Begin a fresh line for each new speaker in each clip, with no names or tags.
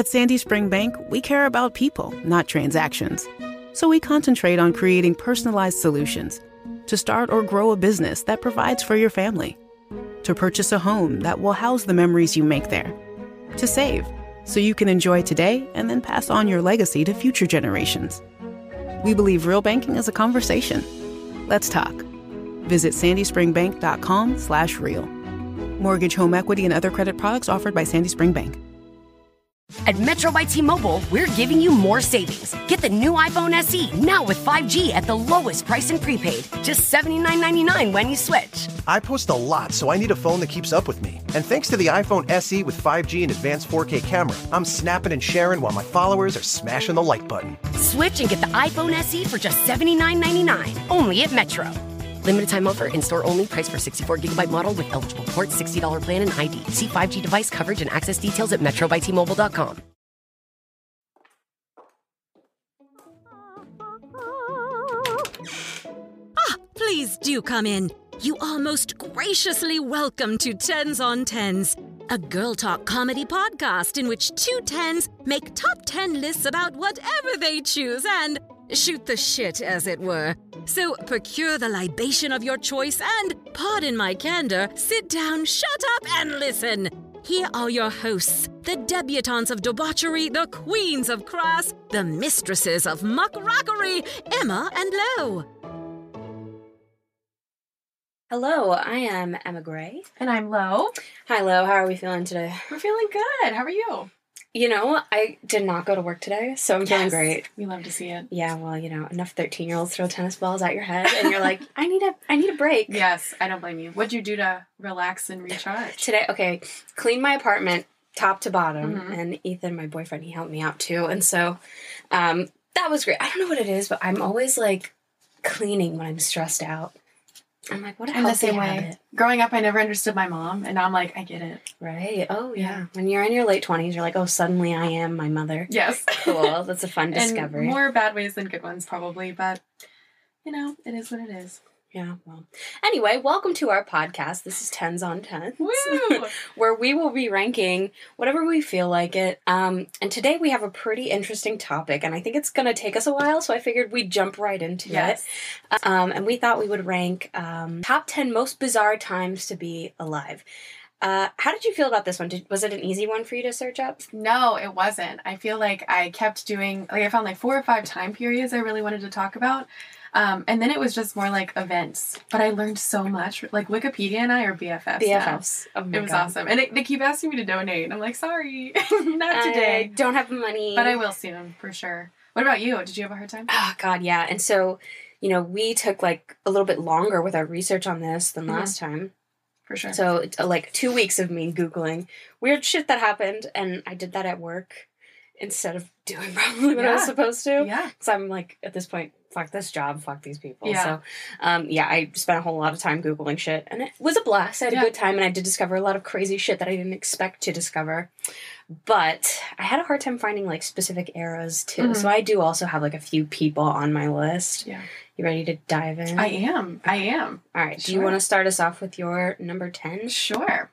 At Sandy Spring Bank, we care about people, not transactions. So we concentrate on creating personalized solutions to start or grow a business that provides for your family, to purchase a home that will house the memories you make there, to save so you can enjoy today and then pass on your legacy to future generations. We believe real banking is a conversation. Let's talk. Visit sandyspringbank.com slash real. Mortgage, home equity, and other credit products offered by Sandy Spring Bank.
At Metro by T-Mobile, we're giving you more savings. Get the new iPhone SE now with 5G at the lowest price in prepaid. Just $79.99 when you switch.
I post a lot, so I need a phone that keeps up with me. And thanks to the iPhone SE with 5G and advanced 4K camera, I'm snapping and sharing while my followers are smashing the like button.
Switch and get the iPhone SE for just $79.99. Only at Metro. Limited time offer, in store only, price for 64 gigabyte model with eligible port, $60 plan and ID. See 5G device coverage and access details at metrobytmobile.com.
Ah, please do come in. You are most graciously welcome to Tens on Tens, a girl talk comedy podcast in which two tens make top ten lists about whatever they choose and shoot the shit, as it were. So procure the libation of your choice and, pardon my candor, sit down, shut up, and listen. Here are your hosts, the debutantes of debauchery, the queens of crass, the mistresses of muckrockery, Emma and Lo.
Hello, I am Emma Gray.
And I'm Lo.
Hi, Lo. How are we feeling today?
We're feeling good. How are you?
You know, I did not go to work today, so I'm feeling
Yes.
great.
We love to see it.
Yeah, well, you know, enough thirteen-year-olds throw tennis balls at your head, and you're like, I need a, I need a break.
Yes, I don't blame you. What'd you do to relax and recharge?
Today, okay, clean my apartment top to bottom,
Mhm.
and Ethan, my boyfriend, he helped me out too, and so, um, that was great. I don't know what it is, but I'm always like cleaning when I'm stressed out. I'm like, what a
I'm the same way.
habit,
Growing up, I never understood my mom, and now I'm like, I get it.
right? Oh yeah.
Yeah.
When you're in your late twenties, you're like, oh, suddenly I am my mother.
Yes.
Cool. That's a fun
and
discovery.
more bad ways than good ones, probably, but you know, it is what it is.
Yeah, well. Anyway, welcome to our podcast. This is Tens on Tens.
Woo!
where we will be ranking whatever we feel like it. Um, and today we have a pretty interesting topic, and I think it's going to take us a while, so I figured we'd jump right into
Yes.
it. Um, and we thought we would rank um, top 10 most bizarre times to be alive. Uh, how did you feel about this one? Did, was it an easy one for you to search up?
No, it wasn't. I feel like I kept doing like I found like four or five time periods I really wanted to talk about. Um, and then it was just more like events. But I learned so much. Like Wikipedia and I are BFFs.
BFFs. Oh
It was
God.
awesome. And it, they keep asking me to donate. And I'm like, sorry, not today.
I don't have the money.
But I will soon, for sure. What about you? Did you have a hard time?
Oh God, yeah. And so, you know, we took like a little bit longer with our research on this than
Mhm.
last time.
For sure.
So, uh, like two weeks of me googling weird shit that happened, and I did that at work instead of doing probably what I was supposed to.
yeah.
Because I'm like at this point, fuck this job, fuck these people.
Yeah.
So, um, yeah, I spent a whole lot of time googling shit, and it was a blast. I had
Yeah.
a good time, and I did discover a lot of crazy shit that I didn't expect to discover. But I had a hard time finding like specific eras too.
Mhm.
So I do also have like a few people on my list.
Yeah.
You ready to dive in?
I am. I am.
All right. Do you want to start us off with your number ten?
Sure.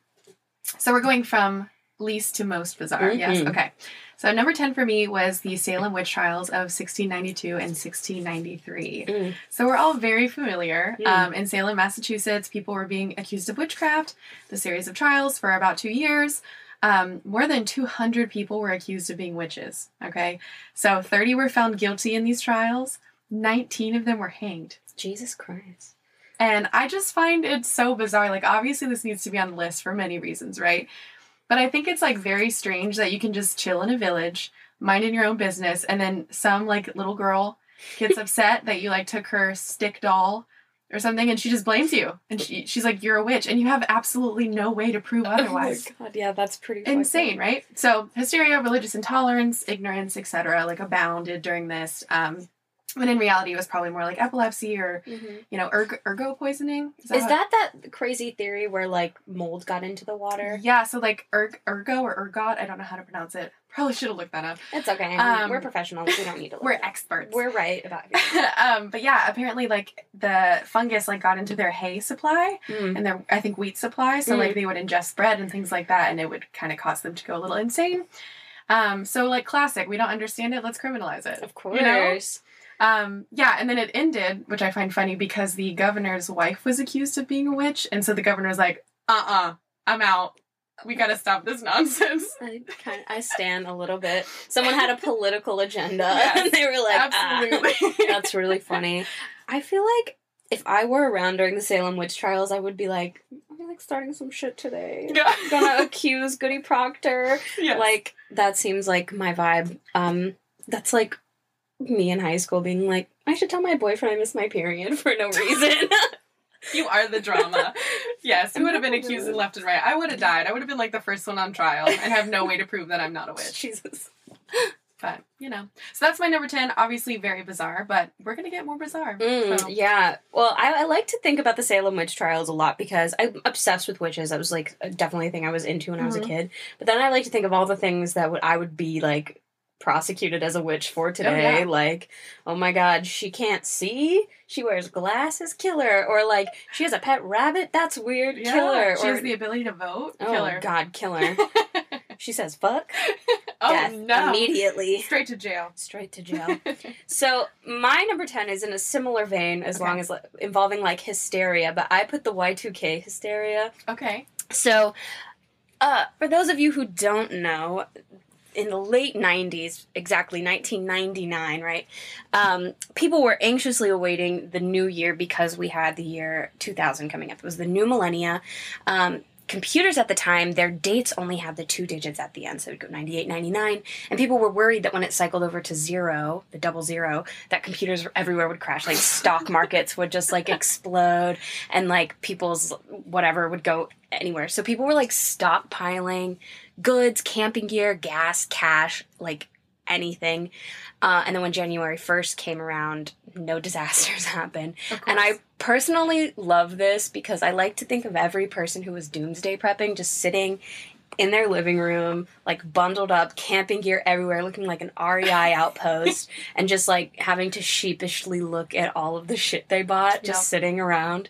So we're going from least to most bizarre. Yes.
Mhm.
Okay. So number 10 for me was the Salem witch trials of 1692 and 1693.
Mm.
So we're all very familiar.
Mm.
Um, in Salem, Massachusetts, people were being accused of witchcraft. The series of trials for about two years. Um, more than 200 people were accused of being witches. Okay. So 30 were found guilty in these trials. 19 of them were hanged.
Jesus Christ.
And I just find it so bizarre. Like, obviously, this needs to be on the list for many reasons, right? But I think it's like very strange that you can just chill in a village, minding your own business, and then some like little girl gets upset that you like took her stick doll or something, and she just blames you, and she, she's like, "You're a witch," and you have absolutely no way to prove otherwise.
Oh my god, yeah, that's pretty
Insane, right? So hysteria, religious intolerance, ignorance, etc., like abounded during this. Um, when in reality, it was probably more like epilepsy or
Mhm.
you know erg- ergo poisoning.
Is
how-
that that crazy theory where like mold got into the water?
Yeah, so like erg- ergo or ergot, I don't know how to pronounce it. Probably should have looked that up.
It's okay.
Um,
we're professionals. We don't need to. Look
We're
it
experts.
We're right about it.
um, but yeah, apparently like the fungus like got into their hay supply
Mm.
and their I think wheat supply. So
Mm.
like they would ingest bread and things like that, and it would kind of cause them to go a little insane. Um, so like classic, we don't understand it, let's criminalize it.
Of course.
You know? Um, yeah, and then it ended, which I find funny because the governor's wife was accused of being a witch, and so the governor was like, "Uh, uh-uh, uh, i am out. We got to stop this nonsense."
I kind of, I stand a little bit. Someone had a political agenda,
Yes,
and they were like, "Ah."
Absolutely.
That's really funny. I feel like if I were around during the Salem witch trials, I would be like, I'm like starting some shit today.
Yeah.
Gonna accuse Goody Proctor.
Yes.
Like that seems like my vibe. Um, that's like me in high school being like, I should tell my boyfriend I missed my period for no reason.
You are the drama. yes, you would have been accused and left and right. I would have died. I would have been like the first one on trial and have no way to prove that I'm not a witch.
Jesus.
But, you know. So that's my number 10. Obviously, very bizarre, but we're going to get more bizarre.
Mm,
So-
Yeah. Well, I, I like to think about the Salem witch trials a lot because I'm obsessed with witches. That was like definitely a thing I was into when I was a
Mhm.
kid. But then I like to think of all the things that would I would be like prosecuted as a witch for today.
yeah.
Like, oh my god, she can't see. She wears glasses. Killer. Or like she has a pet rabbit. That's weird.
Yeah,
Killer.
She
or
has the ability to vote.
oh
Killer.
god, killer. she says fuck.
oh,
death
no.
Immediately.
Straight to jail.
Straight to jail. So my number ten is in a similar vein, as
Okay.
long as involving like hysteria, but I put the Y two K hysteria.
okay.
So, uh, for those of you who don't know, in the late '90s, exactly 1999, right? Um, people were anxiously awaiting the new year because we had the year 2000 coming up. It was the new millennia. Um, computers at the time, their dates only had the two digits at the end, so it would go 98, 99. And people were worried that when it cycled over to zero, the double zero, that computers everywhere would crash. Like stock markets would just like explode and like people's whatever would go anywhere. So people were like stockpiling goods, camping gear, gas, cash, like anything. Uh, and then when January 1st came around, no disasters happened. And I personally love this because I like to think of every person who was doomsday prepping just sitting in their living room, like bundled up, camping gear everywhere, looking like an REI outpost, and just like having to sheepishly look at all of the shit they bought just
Yep.
sitting around.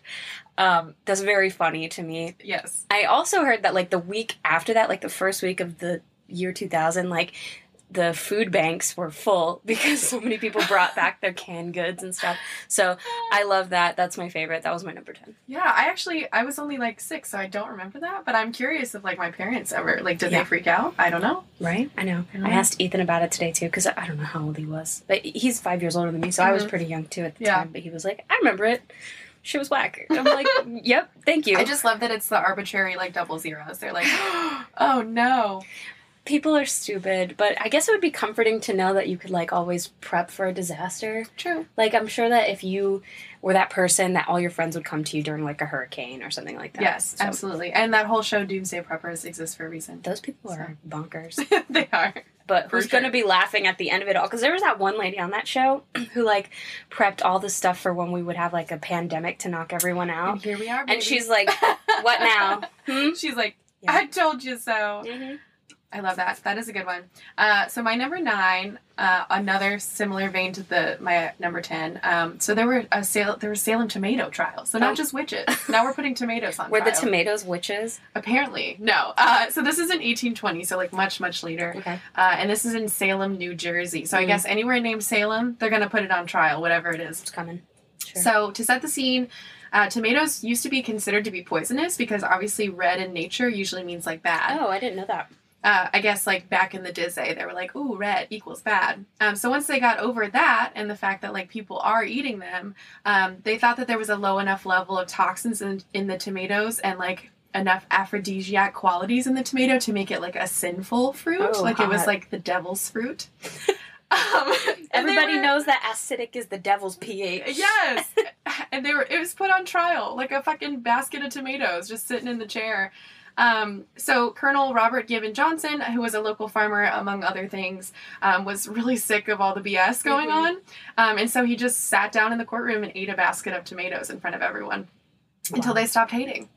Um, that's very funny to me.
Yes.
I also heard that like the week after that, like the first week of the year 2000, like the food banks were full because so many people brought back their canned goods and stuff. So I love that. That's my favorite. That was my number 10.
Yeah, I actually I was only like six, so I don't remember that. But I'm curious if like my parents ever like did
Yeah.
they freak out? I don't know.
Right? I know.
Mhm.
I asked Ethan about it today too because I don't know how old he was. But he's five years older than me, so I was
Mhm.
pretty young too at the
Yeah.
time. But he was like, I remember it. She was whack. I'm like, yep, thank you.
I just love that it's the arbitrary like double zeros. They're like, oh no.
People are stupid, but I guess it would be comforting to know that you could like always prep for a disaster.
True.
Like I'm sure that if you were that person, that all your friends would come to you during like a hurricane or something like that.
Yes,
So
absolutely. And that whole show, Doomsday Preppers, exists for a reason.
Those people are bonkers.
they are.
But who's
sure.
going to be laughing at the end of it all? Because there was that one lady on that show who like prepped all the stuff for when we would have like a pandemic to knock everyone out.
And here we are.
And she's like, "What now?" Hmm?
She's like,
Yeah.
I told you so.
Mm-hmm.
I love that. That is a good one. Uh, so my number nine, uh, another similar vein to the my number ten. Um, so there were a sale, there were Salem tomato trials. So not
Oh.
just witches. now we're putting tomatoes on.
Were the tomatoes witches?
Apparently, no. Uh, so this is in 1820, so like much much later.
Okay.
Uh, and this is in Salem, New Jersey. So I
Mm.
guess anywhere named Salem, they're gonna put it on trial, whatever it is.
It's coming. Sure.
So to set the scene. Uh, tomatoes used to be considered to be poisonous because obviously red in nature usually means like bad
oh, I didn't know that.
Uh, I guess like back in the Disney, they were like, "Ooh, red equals bad." Um, so once they got over that and the fact that like people are eating them, um, they thought that there was a low enough level of toxins in, in the tomatoes and like enough aphrodisiac qualities in the tomato to make it like a sinful fruit,
Oh,
like it was like the devil's fruit. um,
Everybody
were-
knows that acidic is the devil's pH.
Yes, and they were. It was put on trial, like a fucking basket of tomatoes, just sitting in the chair. Um, so Colonel Robert Gibbon Johnson, who was a local farmer, among other things, um, was really sick of all the BS going
Mhm.
on, um, and so he just sat down in the courtroom and ate a basket of tomatoes in front of everyone until they stopped hating.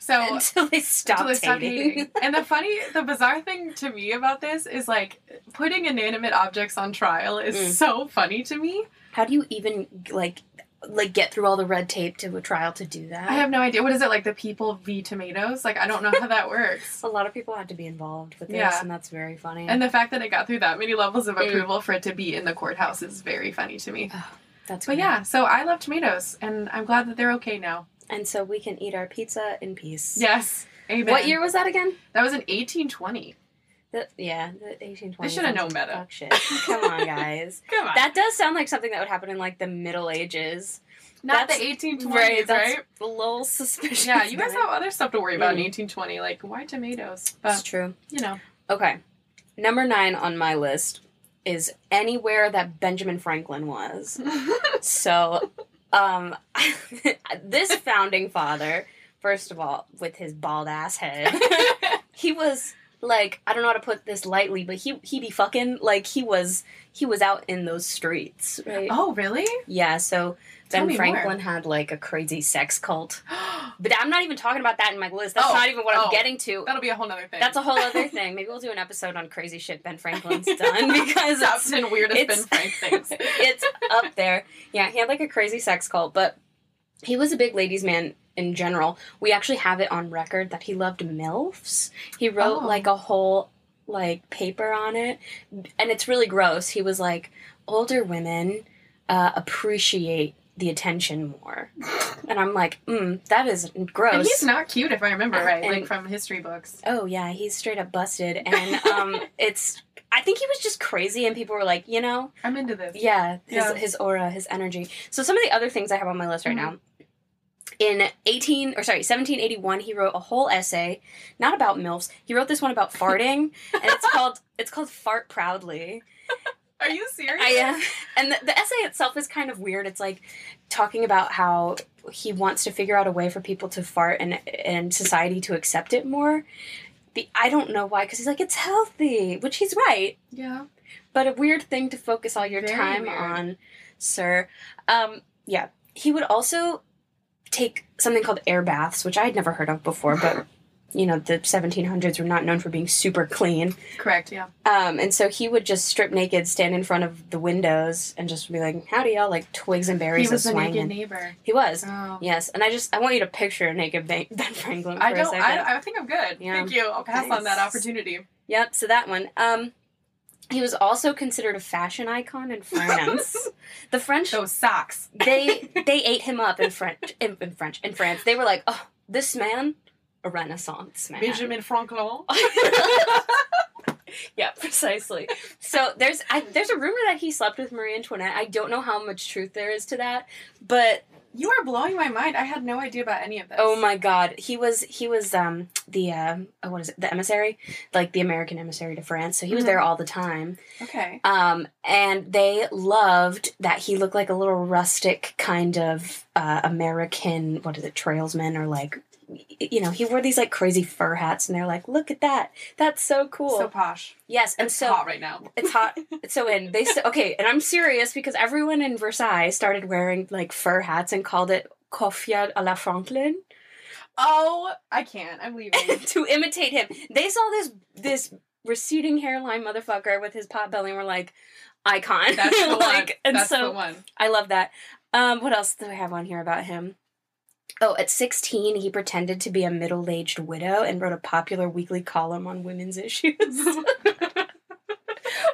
So
Until they stopped
until they stopped
hating.
hating. and the funny, the bizarre thing to me about this is like putting inanimate objects on trial is
Mm.
so funny to me.
How do you even like? Like get through all the red tape to a trial to do that.
I have no idea. What is it like? The people v tomatoes? Like I don't know how that works.
a lot of people had to be involved with this,
Yeah.
and that's very funny.
And the fact that it got through that many levels of approval for it to be in the courthouse is very funny to me.
that's
But
great.
yeah, so I love tomatoes, and I'm glad that they're okay now.
and so we can eat our pizza in peace.
Yes. Amen.
What year was that again?
That was in 1820.
The, yeah, the 1820s.
They shoulda known better.
Fuck shit. Come on, guys.
Come on.
That does sound like something that would happen in like the Middle Ages.
Not the 1820s,
Right,
right?
a little suspicious.
Yeah, you guys have other stuff to worry about
Mm.
in 1820. Like, why tomatoes?
It's
But,
true.
you know.
Okay. Number nine on my list is anywhere that Benjamin Franklin was. so, um, this founding father, first of all, with his bald ass head, he was like I don't know how to put this lightly, but he he be fucking like he was he was out in those streets, right?
oh, really?
Yeah. So
Tell
Ben Franklin
more.
had like a crazy sex cult, but I'm not even talking about that in my list. That's
Oh,
not even what I'm
oh.
getting to.
That'll be a whole other thing.
That's a whole other thing. Maybe we'll do an episode on crazy shit Ben Franklin's done because it's,
10 weirdest Ben Frank things.
it's up there. Yeah, he had like a crazy sex cult, but he was a big ladies' man in general. We actually have it on record that he loved MILFs. He wrote
Oh.
like a whole like paper on it, and it's really gross. He was like, older women uh, appreciate the attention more, and I'm like, mm, that is gross.
And he's not cute, if I remember right, like from history books.
Oh yeah, he's straight up busted, and um, it's. I think he was just crazy, and people were like, you know,
I'm into this.
yeah, his
Yeah.
his aura, his energy. So some of the other things I have on my list right now. In 18 or sorry, 1781, he wrote a whole essay, not about milfs. He wrote this one about farting, and it's called it's called "Fart Proudly."
Are you serious?
I am, and the, the essay itself is kind of weird. It's like talking about how he wants to figure out a way for people to fart and and society to accept it more. The, I don't know why, because he's like it's healthy, which he's right,
Yeah.
but a weird thing to focus all your
Very
time
weird.
on, sir. Um, yeah, he would also take something called air baths, which I had never heard of before, but you know the 1700s were not known for being super clean.
Correct, yeah.
Um, and so he would just strip naked, stand in front of the windows, and just be like, "Howdy, y'all!" Like twigs and berries.
He was
a
naked neighbor.
He was.
Oh.
Yes, and I just I want you to picture a naked Ben, Franklin for
I
a
don't.
second.
I, I think I'm good.
Yeah.
Thank you. I'll pass on that opportunity.
Yep, so that one. Um, he was also considered a fashion icon in France. the French
Those socks.
they they ate him up in French in, in French in France. They were like, "Oh, this man, a Renaissance man."
Benjamin Franklin.
yeah, precisely. So there's I, there's a rumor that he slept with Marie Antoinette. I don't know how much truth there is to that, but
You are blowing my mind. I had no idea about any of this.
oh my god, he was he was um the oh, what is it the emissary like the American emissary to France. So he was
Mhm.
there all the time.
Okay.
Um, and they loved that he looked like a little rustic kind of uh, American, what is it, trailsman or like, you know, he wore these like crazy fur hats, and they're like, look at that, that's so cool.
So posh.
yes, and
It's
so
hot right now.
it's hot. It's so in. They st- okay, and I'm serious because everyone in Versailles started wearing like fur hats and called it coiffure à la Franklin
Oh, I can't. I'm leaving.
to imitate him. They saw this this receding hairline motherfucker with his pot belly and were like, icon.
That's the
like,
one.
and
That's
so
the one.
I love that. Um, what else do I have on here about him? Oh, at 16, he pretended to be a middle aged widow and wrote a popular weekly column on women's issues.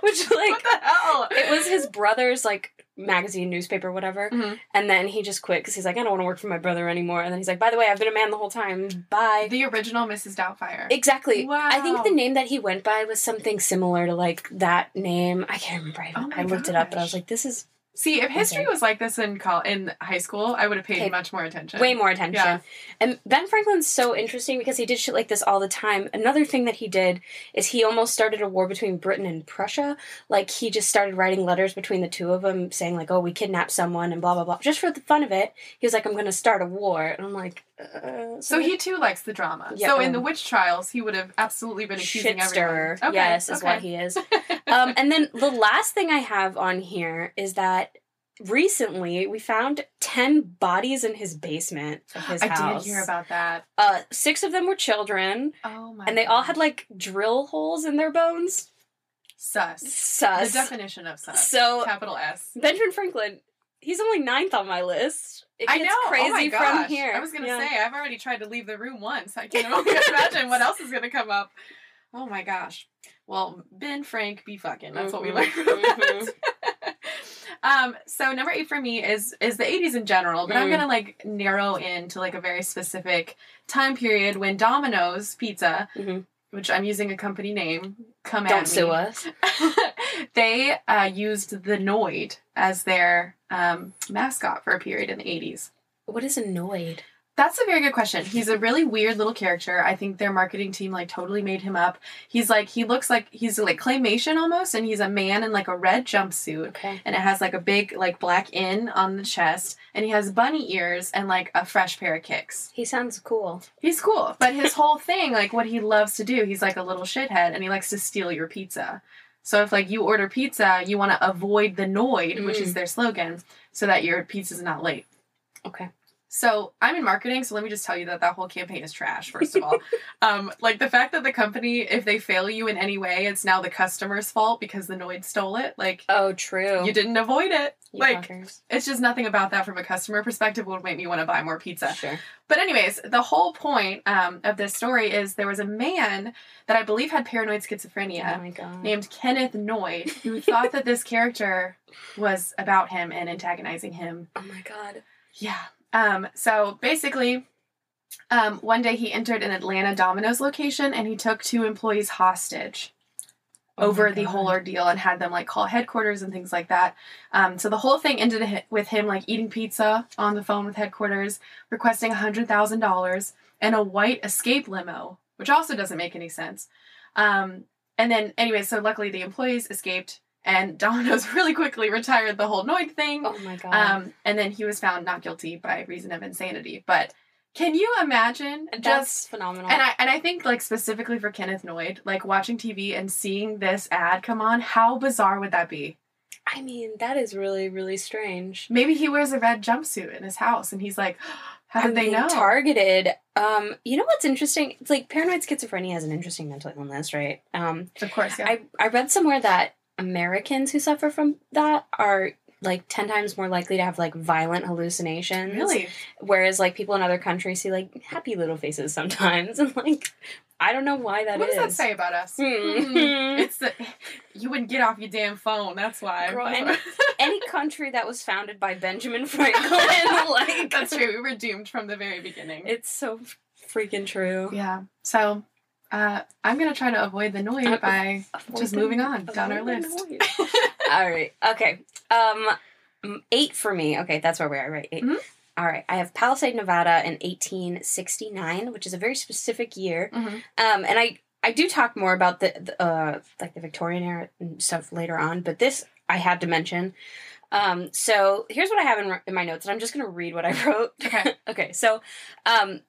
Which, like,
what the hell?
it was his brother's, like, magazine, newspaper, whatever.
Mhm.
And then he just quit because he's like, I don't want to work for my brother anymore. And then he's like, by the way, I've been a man the whole time. Bye.
The original Mrs. Doubtfire.
Exactly. Wow. I think the name that he went by was something similar to like that name. I can't remember. I,
Oh
I looked it up, but I was like, this is
See, if history was like this in col- in high school, I would have paid
Paid
much more attention.
way more attention.
Yeah.
And Ben Franklin's so interesting because he did shit like this all the time. Another thing that he did is he almost started a war between Britain and Prussia. Like he just started writing letters between the two of them saying like, "Oh, we kidnapped someone" and blah blah blah. Just for the fun of it, he was like, "I'm going to start a war." And I'm like, uh,
So he too likes the drama.
Yeah,
so in
um,
the witch trials, he would have absolutely been accusing
shit stirrer.
everyone. Okay,
Yes, is what he is. um, and then the last thing I have on here is that recently we found 10 bodies in his basement of his
I
house.
did hear about that.
uh, six of them were children,
Oh my!
and they all had like drill holes in their bones.
sus.
Sus.
The definition of sus.
So-
capital S.
Benjamin Franklin he's only ninth on my list. It
I know.
crazy
oh my
from
gosh.
here.
I was gonna
Yeah.
say I've already tried to leave the room once. I can't only imagine what else is gonna come up. Oh my gosh. Well, Ben Frank be fucking. That's what we learned from that. um, so number eight for me is is the 80s in general, but I'm
Mm.
gonna like narrow in to like a very specific time period when Domino's Pizza,
Mhm.
which I'm using a company name, come at
Don't sue us.
they uh, used the Noid as their um, mascot for a period in the 80s.
What is annoyed?
That's a very good question. He's a really weird little character. I think their marketing team like totally made him up. He's like he looks like he's like claymation almost, and he's a man in like a red jumpsuit,
Okay.
and it has like a big like black in on the chest, and he has bunny ears and like a fresh pair of kicks.
He sounds cool.
He's cool, but his whole thing, like what he loves to do, he's like a little shithead, and he likes to steal your pizza. So if like you order pizza, you want to avoid the Noid, which is
Mm.
their slogan, so that your pizza's not late.
Okay.
So I'm in marketing, so let me just tell you that that whole campaign is trash. First of all, um, like the fact that the company, if they fail you in any way, it's now the customer's fault because the Noid stole it. Like
Oh, true.
you didn't avoid it.
You
like
fuckers.
it's just nothing about that from a customer perspective would make me want to buy more pizza.
Sure.
But anyways, the whole point um, of this story is there was a man that I believe had paranoid schizophrenia
Oh
named Kenneth Noid who thought that this character was about him and antagonizing him.
Oh my god.
Yeah. Um, so basically, um, one day he entered an Atlanta Domino's location and he took two employees hostage
Oh
over the whole ordeal and had them like call headquarters and things like that. Um, so the whole thing ended with him like eating pizza on the phone with headquarters, requesting $100,000 and a white escape limo, which also doesn't make any sense. Um, and then, anyway, so luckily the employees escaped and Domino's really quickly retired the whole Noid thing.
Oh my god.
Um, and then he was found not guilty by reason of insanity. But can you imagine
That's
just
phenomenal.
and I and I think like specifically for Kenneth Noid, like watching TV and seeing this ad come on, how bizarre would that be?
I mean, that is really, really strange.
Maybe he wears a red jumpsuit in his house and he's like, how did they know?
Targeted. Um, you know what's interesting? It's like paranoid schizophrenia has an interesting mental illness, right? Um,
of course, yeah.
I I read somewhere that Americans who suffer from that are like 10 times more likely to have like violent hallucinations.
really?
Whereas like people in other countries see like happy little faces sometimes. And like, I don't know why that is.
what does that say about us?
Hmm.
Hmm. It's the you wouldn't get off your damn phone. That's why.
Girl,
why-
Any country that was founded by Benjamin Franklin, like
That's true. We were doomed from the very beginning.
It's so freaking true.
yeah. So uh, I'm gonna try to avoid the
Noid
by
Avoid
just moving on down our list.
All right. Okay. Um, eight for me. Okay, that's where we are. Right. 8
Mhm.
All right. I have Palisade, Nevada, in 1869, which is a very specific year.
Mhm.
Um, and I I do talk more about the, the uh like the Victorian era and stuff later on, but this I had to mention. Um, so here's what I have in, in my notes, and I'm just gonna read what I wrote.
Okay.
okay. So, um,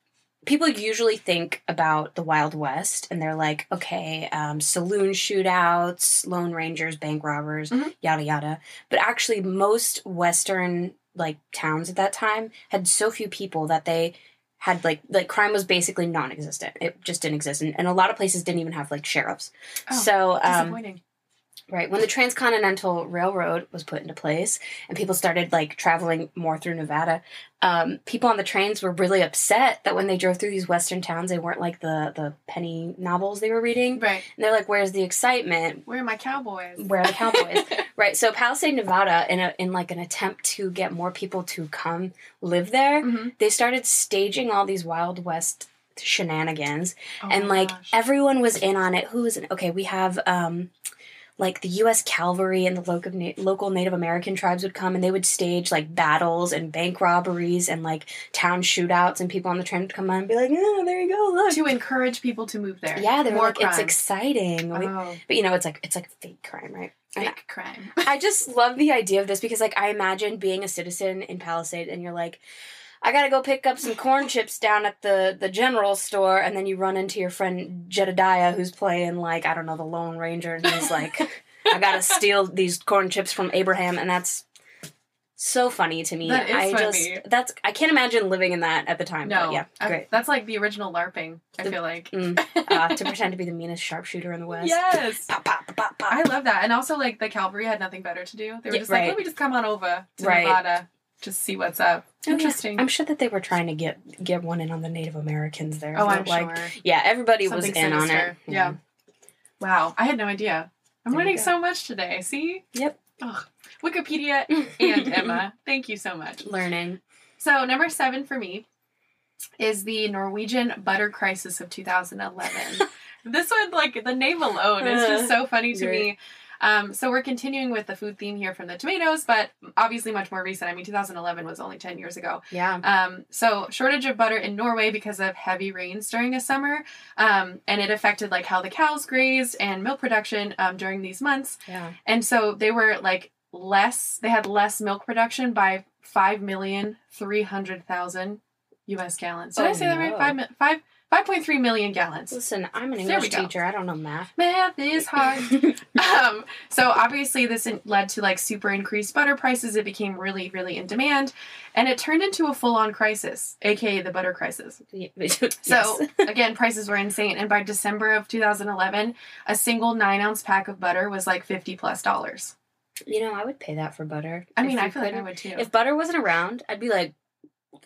people usually think about the Wild West and they're like, okay, um, saloon shootouts, Lone Rangers, bank robbers,
Mhm.
yada yada. But actually, most Western like towns at that time had so few people that they had like like crime was basically non-existent. It just didn't exist, and, and a lot of places didn't even have like sheriffs.
Oh,
so um,
Disappointing.
Right. When the Transcontinental Railroad was put into place and people started like traveling more through Nevada, um, people on the trains were really upset that when they drove through these western towns, they weren't like the the penny novels they were reading.
right.
And they're like, "Where's the excitement?
Where are my cowboys?
Where are the cowboys?" right. So Palisade, Nevada, in a in like an attempt to get more people to come live there,
Mhm.
they started staging all these Wild West shenanigans
Oh
and like
gosh.
everyone was in on it. Who was in? Okay, we have um, like the U.S. Cavalry and the local local Native American tribes would come and they would stage like battles and bank robberies and like town shootouts, and people on the train would come on and be like, "Oh, there you go, look."
to encourage people to move there.
yeah, they were
More
like, "It's
crime.
exciting," We-
Oh,
but you know, it's like it's like fake crime, right?
Fake crime.
I just love the idea of this because, like, I imagine being a citizen in Palisade and you're like, I gotta go pick up some corn chips down at the the general store, and then you run into your friend Jedediah who's playing like I don't know the Lone Ranger, and he's like, I gotta steal these corn chips from Abraham, and that's so funny to me.
That is
I
funny.
just that's I can't imagine living in that at the time.
No,
but yeah,
I-
great.
that's like the original LARPing. I
The-
feel like.
Mm, uh, to pretend to be the meanest sharpshooter in the West.
Yes.
Pop, pop, pop.
I love that. And also, like, the cavalry had nothing better to do. They were
Yeah,
just like,
right.
let me just come on over to
Right.
Nevada, just see what's up.
Oh, yeah.
Interesting.
I'm sure that they were trying to get get one in on the Native Americans there.
oh, I'm
like,
sure.
Yeah, everybody was
Something
in on it.
sinister. Yeah. Wow. I had no idea. I'm
There
learning so much today. See?
Yep.
Ugh. Wikipedia and Emma. Thank you so much.
Learning.
So, number seven for me is the Norwegian butter crisis of 2011. this one, like, the name alone is just so funny to me. Um, so, we're continuing with the food theme here from the tomatoes, but obviously much more recent. I mean, 2011 was only 10 years ago.
Yeah.
Um, so shortage of butter in Norway because of heavy rains during a summer, um, and it affected like how the cows grazed and milk production um, during these months.
Yeah.
And so they were like less. They had less milk production by five million three hundred thousand U.S. gallons. Did I
Oh,
say that right? Five five five point three million gallons.
Listen, I'm an English teacher. I don't know math.
Math is hard. um, so obviously this led to like super increased butter prices. It became really, really in demand, and it turned into a full-on crisis, aka the butter crisis. So again, prices were insane, and by December of 2011, a single nine-ounce pack of butter was like 50 plus dollars.
you know, I would pay that for butter.
I mean, I feel like I
couldn't-
would too.
If butter wasn't around, I'd be like,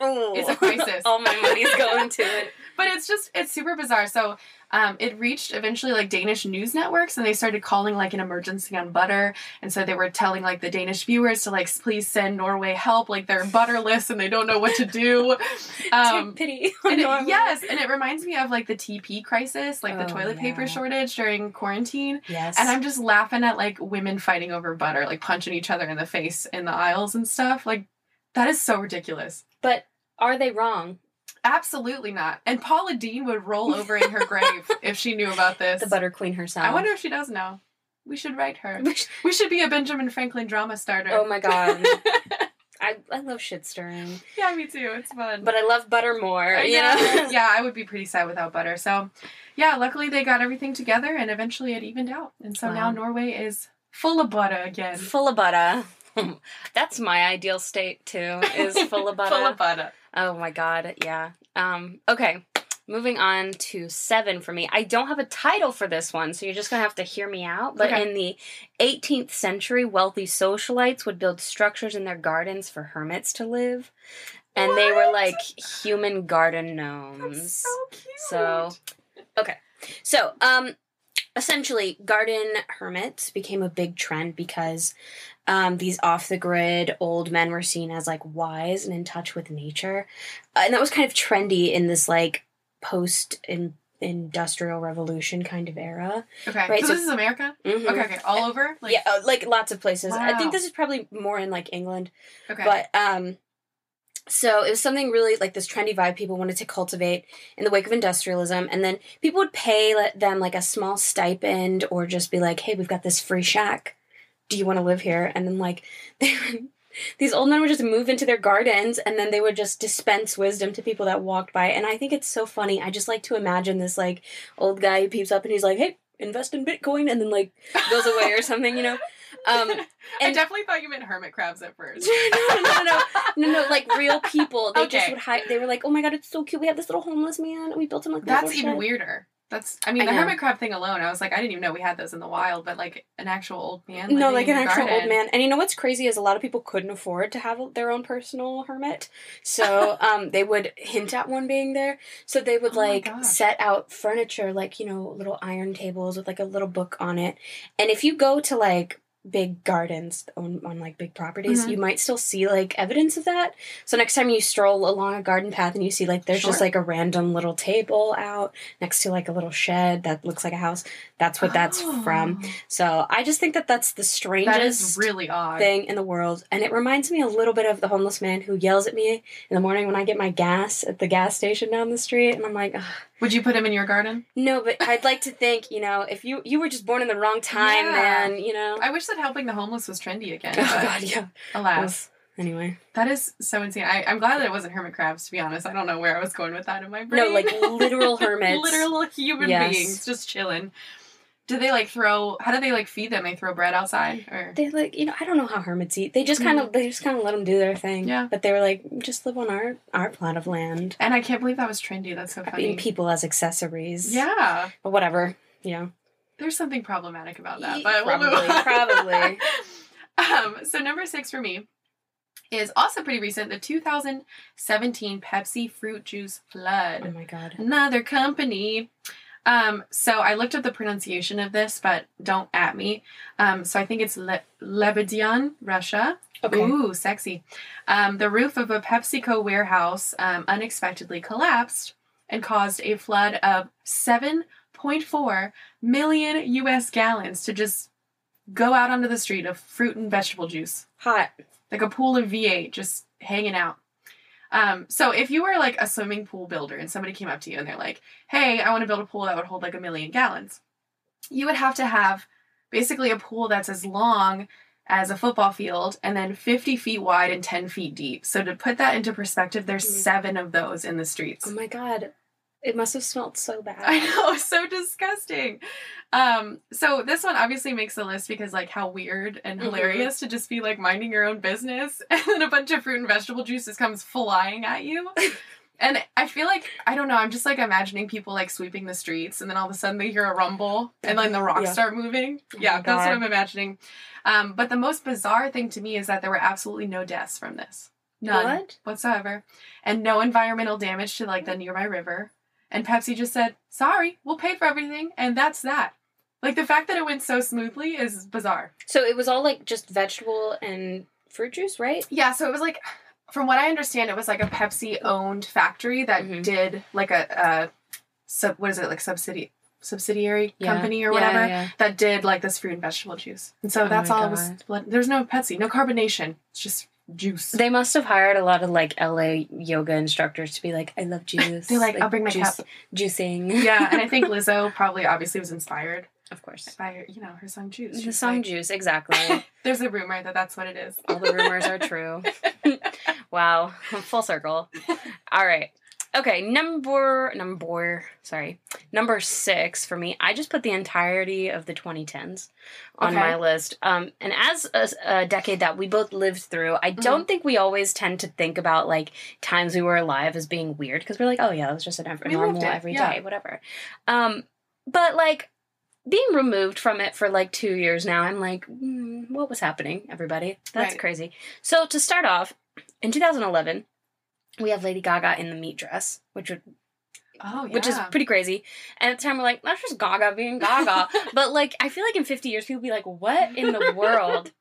oh,
It's a crisis.
All my money's going to it.
but it's just it's super bizarre. So um, it reached eventually like Danish news networks, and they started calling like an emergency on butter, and so they were telling like the Danish viewers to like please send Norway help, like they're butterless and they don't know what to do. Um,
Take pity.
and it- yes, and it reminds me of like the TP crisis, like the
Oh,
toilet paper shortage during quarantine.
Yes.
And I'm just laughing at like women fighting over butter, like punching each other in the face in the aisles and stuff. Like that is so ridiculous.
But are they wrong?
Absolutely not. And Paula Deen would roll over in her grave if she knew about this.
The butter queen herself.
I wonder if she does know. We should write her. We should be a Benjamin Franklin drama starter.
oh my god. I, I love shit stirring.
yeah, me too. It's fun.
But I love butter more.
I
you
know.
know?
yeah, I would be pretty sad without butter. So, yeah, luckily they got everything together and eventually it evened out. And so now Norway is full of butter again.
Full of butter. That's my ideal state too. Is full of butter.
Full of butter.
Oh my god, yeah. Um, okay. Moving on to seven for me. I don't have a title for this one, so you're just gonna have to hear me out. But
Okay.
in the 18th century, wealthy socialites would build structures in their gardens for hermits to live. And they were like human garden gnomes.
That's so cute.
So, okay. So, um, essentially, garden hermits became a big trend because um, these off the grid old men were seen as like wise and in touch with nature. Uh, and that was kind of trendy in this like post in industrial revolution kind of era.
Okay.
Right,
so,
so-
this is America?
Mhm.
Okay, okay. All over? Like,
yeah, uh, like lots of places. I think this is probably more in like England.
Okay.
But um so it was something really like this trendy vibe people wanted to cultivate in the wake of industrialism and then people would pay them like a small stipend or just be like, "Hey, we've got this free shack. Do you want to live here?" And then like they would these old men would just move into their gardens and then they would just dispense wisdom to people that walked by. And I think it's so funny. I just like to imagine this like old guy who peeps up and he's like, "Hey, invest in Bitcoin," and then like goes away or something, you know. Um,
I
and-
definitely thought you meant hermit crabs at first.
no, no, no, no, no, no, like real people. They just would hide. They were like, "Oh my god, it's so cute. We have this little homeless man. and We built him like
That's even
shed."
weirder. That's I mean
I
the
know.
hermit crab thing alone. I was like I didn't even know we had those in the wild, but like an actual old man.
No, like an actual old man. And you know what's crazy is a lot of people couldn't afford to have their own personal hermit, so um, they would hint at one being there. So they would
Oh
like set out furniture, like you know, little iron tables with like a little book on it. And if you go to like big gardens on, on like big properties
Mhm.
you might still see like evidence of that so next time you stroll along a garden path and you see like there's just like a random little table out next to like a little shed that looks like a house that's what that's from
Oh,
so i just think that that's the strangest
is really odd.
thing in the world and it reminds me a little bit of the homeless man who yells at me in the morning when i get my gas at the gas station down the street and i'm like Ugh.
Would you put him in your garden?
no but i'd like to think you know if you you were just born in the wrong time
Yeah.
man you know
I wish that helping the homeless was trendy again.
oh god yeah
Alas,
anyway
that is so insane. I, I'm glad that it wasn't hermit crabs. To be honest, I don't know where I was going with that in my brain.
no like literal hermits
literal human
Yes.
beings just chilling. Do they like throw? How do they like feed them? They throw bread outside, or
They like you know I don't know how hermits eat. They just kind of they just kind of let them do their thing.
Yeah.
But they were like just live on our our plot of land.
and I can't believe that was trendy. That's so funny.
Being people as accessories.
yeah,
But whatever. You know.
there's something problematic about that, but we'll
probably,
on.
probably.
um, so number six for me is also pretty recent. The 2017 Pepsi fruit juice flood.
Oh my god.
another company. Um, so I looked up the pronunciation of this, but don't at me. Um, so I think it's Le- Lebedyan, Russia.
Okay.
Ooh, sexy. Um, the roof of a PepsiCo warehouse um, unexpectedly collapsed and caused a flood of 7.4 million US gallons to just go out onto the street of fruit and vegetable juice
Hot.
like a pool of V8 just hanging out. Um, so if you were like a swimming pool builder and somebody came up to you and they're like, "Hey, I want to build a pool that would hold like a million gallons," you would have to have basically a pool that's as long as a football field and then 50 feet wide and 10 feet deep. So to put that into perspective, there's
Mm.
seven of those in the streets.
Oh my god. It must have smelled so bad.
I know, so disgusting. Um, so this one obviously makes the list because like how weird and
Mhm.
hilarious to just be like minding your own business and then a bunch of fruit and vegetable juices comes flying at you. and I feel like I don't know, I'm just like imagining people like sweeping the streets and then all of a sudden they hear a rumble and then the rocks
Yeah.
start moving.
Oh
yeah, that's what I'm imagining. Um, but the most bizarre thing to me is that there were absolutely no deaths from this. None
What?
whatsoever. And no environmental damage to like the nearby river. And Pepsi just said, sorry, we'll pay for everything. And that's that. Like the fact that it went so smoothly is bizarre.
So it was all like just vegetable and fruit juice, right?
Yeah, so it was like, from what I understand, it was like a Pepsi owned factory that
Mhm.
did like a, a sub, what is it, like subsidy, subsidiary
Yeah.
company or whatever
yeah.
that did like this fruit and vegetable juice. And so
Oh
that's all it was. There's no Pepsi, no carbonation. It's just juice.
They must have hired a lot of like LA yoga instructors to be like, I love juice.
They're like, "I'll bring my
juice,
cup."
Juicing.
yeah, and I think Lizzo probably obviously was inspired
of course.
by her, you know, her song Juice.
The song
like-
juice, exactly.
There's a rumor that that's what it is.
All the rumors are true. wow, full circle. All right. Okay, number number sorry. Number 6 for me. I just put the entirety of the 2010s on
Okay.
my list. Um and as a, a decade that we both lived through, I don't think we always tend to think about like times we were alive as being weird because we're like, "Oh yeah, it was just an ev- normal everyday,
yeah.
whatever." Um but like being removed from it for like two years now, I'm like, mm, what was happening, everybody? That's
Right.
crazy. So to start off, in 2011, we have Lady Gaga in the meat dress, which would,
Oh, yeah.
which is pretty crazy. And at the time, we're like, that's just Gaga being Gaga. but like, I feel like in 50 years, people be like, what in the world?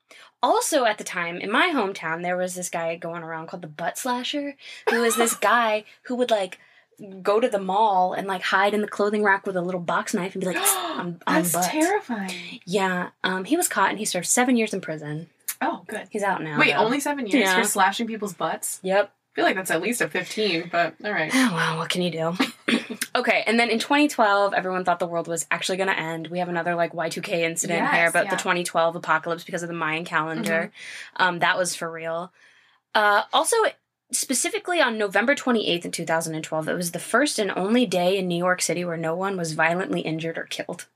Also, at the time, in my hometown, there was this guy going around called the Butt Slasher, who was this guy who would like go to the mall and like hide in the clothing rack with a little box knife and be like, I'm, I'm
That's
butt.
terrifying.
Yeah, um, he was caught and he served seven years in prison.
Oh, good.
He's out now.
Wait,
though.
only seven years
Yeah.
for slashing people's butts?
Yep.
I feel like that's at least a 15, but all right.
Oh, well, what can you do? okay, and then in 2012, everyone thought the world was actually going to end. We have another like Y2K incident
Yes,
here, but
yeah.
the 2012 apocalypse because of the Mayan calendar,
Mm-hmm.
um, that was for real. Uh, also, specifically on November 28th in 2012, it was the first and only day in New York City where no one was violently injured or killed.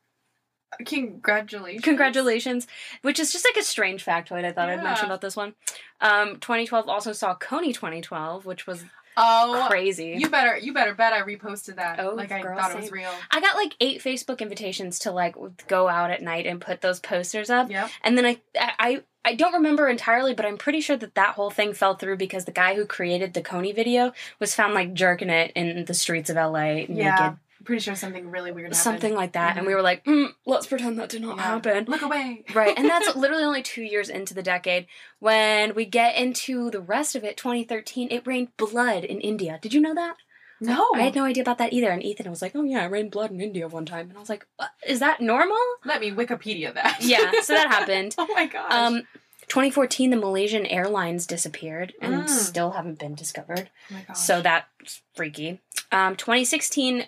Congratulations.
Congratulations, which is just like a strange factoid I thought I'd mention about this one. Um, 2012 also saw Kony 2012, which was
Oh,
crazy.
you better you better bet I reposted that.
Oh,
like I
girl,
thought it was real.
I got like eight Facebook invitations to like go out at night and put those posters up.
Yep.
And then I, I, I don't remember entirely, but I'm pretty sure that that whole thing fell through because the guy who created the Kony video was found like jerking it in the streets of LA naked,
Yeah. I'm pretty sure something really weird happened.
something like that. And
Mhm.
we were like, mm, let's pretend that did not
Yeah.
happen.
Look away.
Right, and that's literally only two years into the decade. When we get into the rest of it, 2013, it rained blood in India. Did you know that?
no.
I had no idea about that either. And Ethan was like, "Oh yeah, it rained blood in India one time," and I was like, "Uh, "Is that normal?"
Let me Wikipedia that.
Yeah, so that happened.
oh my gosh.
Um, 2014, the Malaysian Airlines disappeared and
Mm.
still haven't been discovered.
oh my gosh.
So that's freaky. Um, 2016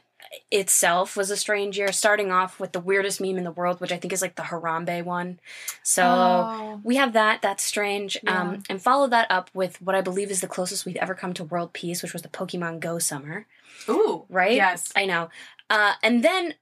itself was a strange year, starting off with the weirdest meme in the world, which I think is like the Harambe one. So
Oh.
we have that. That's strange.
Yeah.
Um, and follow that up with what I believe is the closest we've ever come to world peace, which was the Pokemon Go summer.
Ooh.
Right?
Yes.
I know. Uh, and then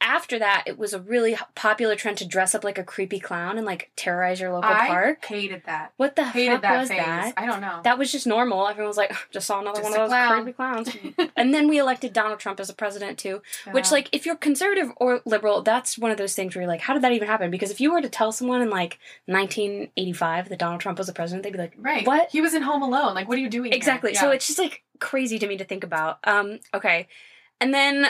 after that, it was a really popular trend to dress up like a creepy clown and like terrorize your local park.
I
park.
hated that.
What the
Hated
heck
that
was
phase.
that?
I don't know.
That was just normal. Everyone was like, just saw another
Just
one of those
clown.
creepy clowns. and then we elected Donald Trump as a president too. Which, like, if you're conservative or liberal, that's one of those things where you're like, how did that even happen? Because if you were to tell someone in like 1985 that Donald Trump was the president, they'd be like,
right.
What?
He was in Home Alone. Like, what are you doing? here?
Exactly. So it's just like crazy to me to think about. Um, okay. And then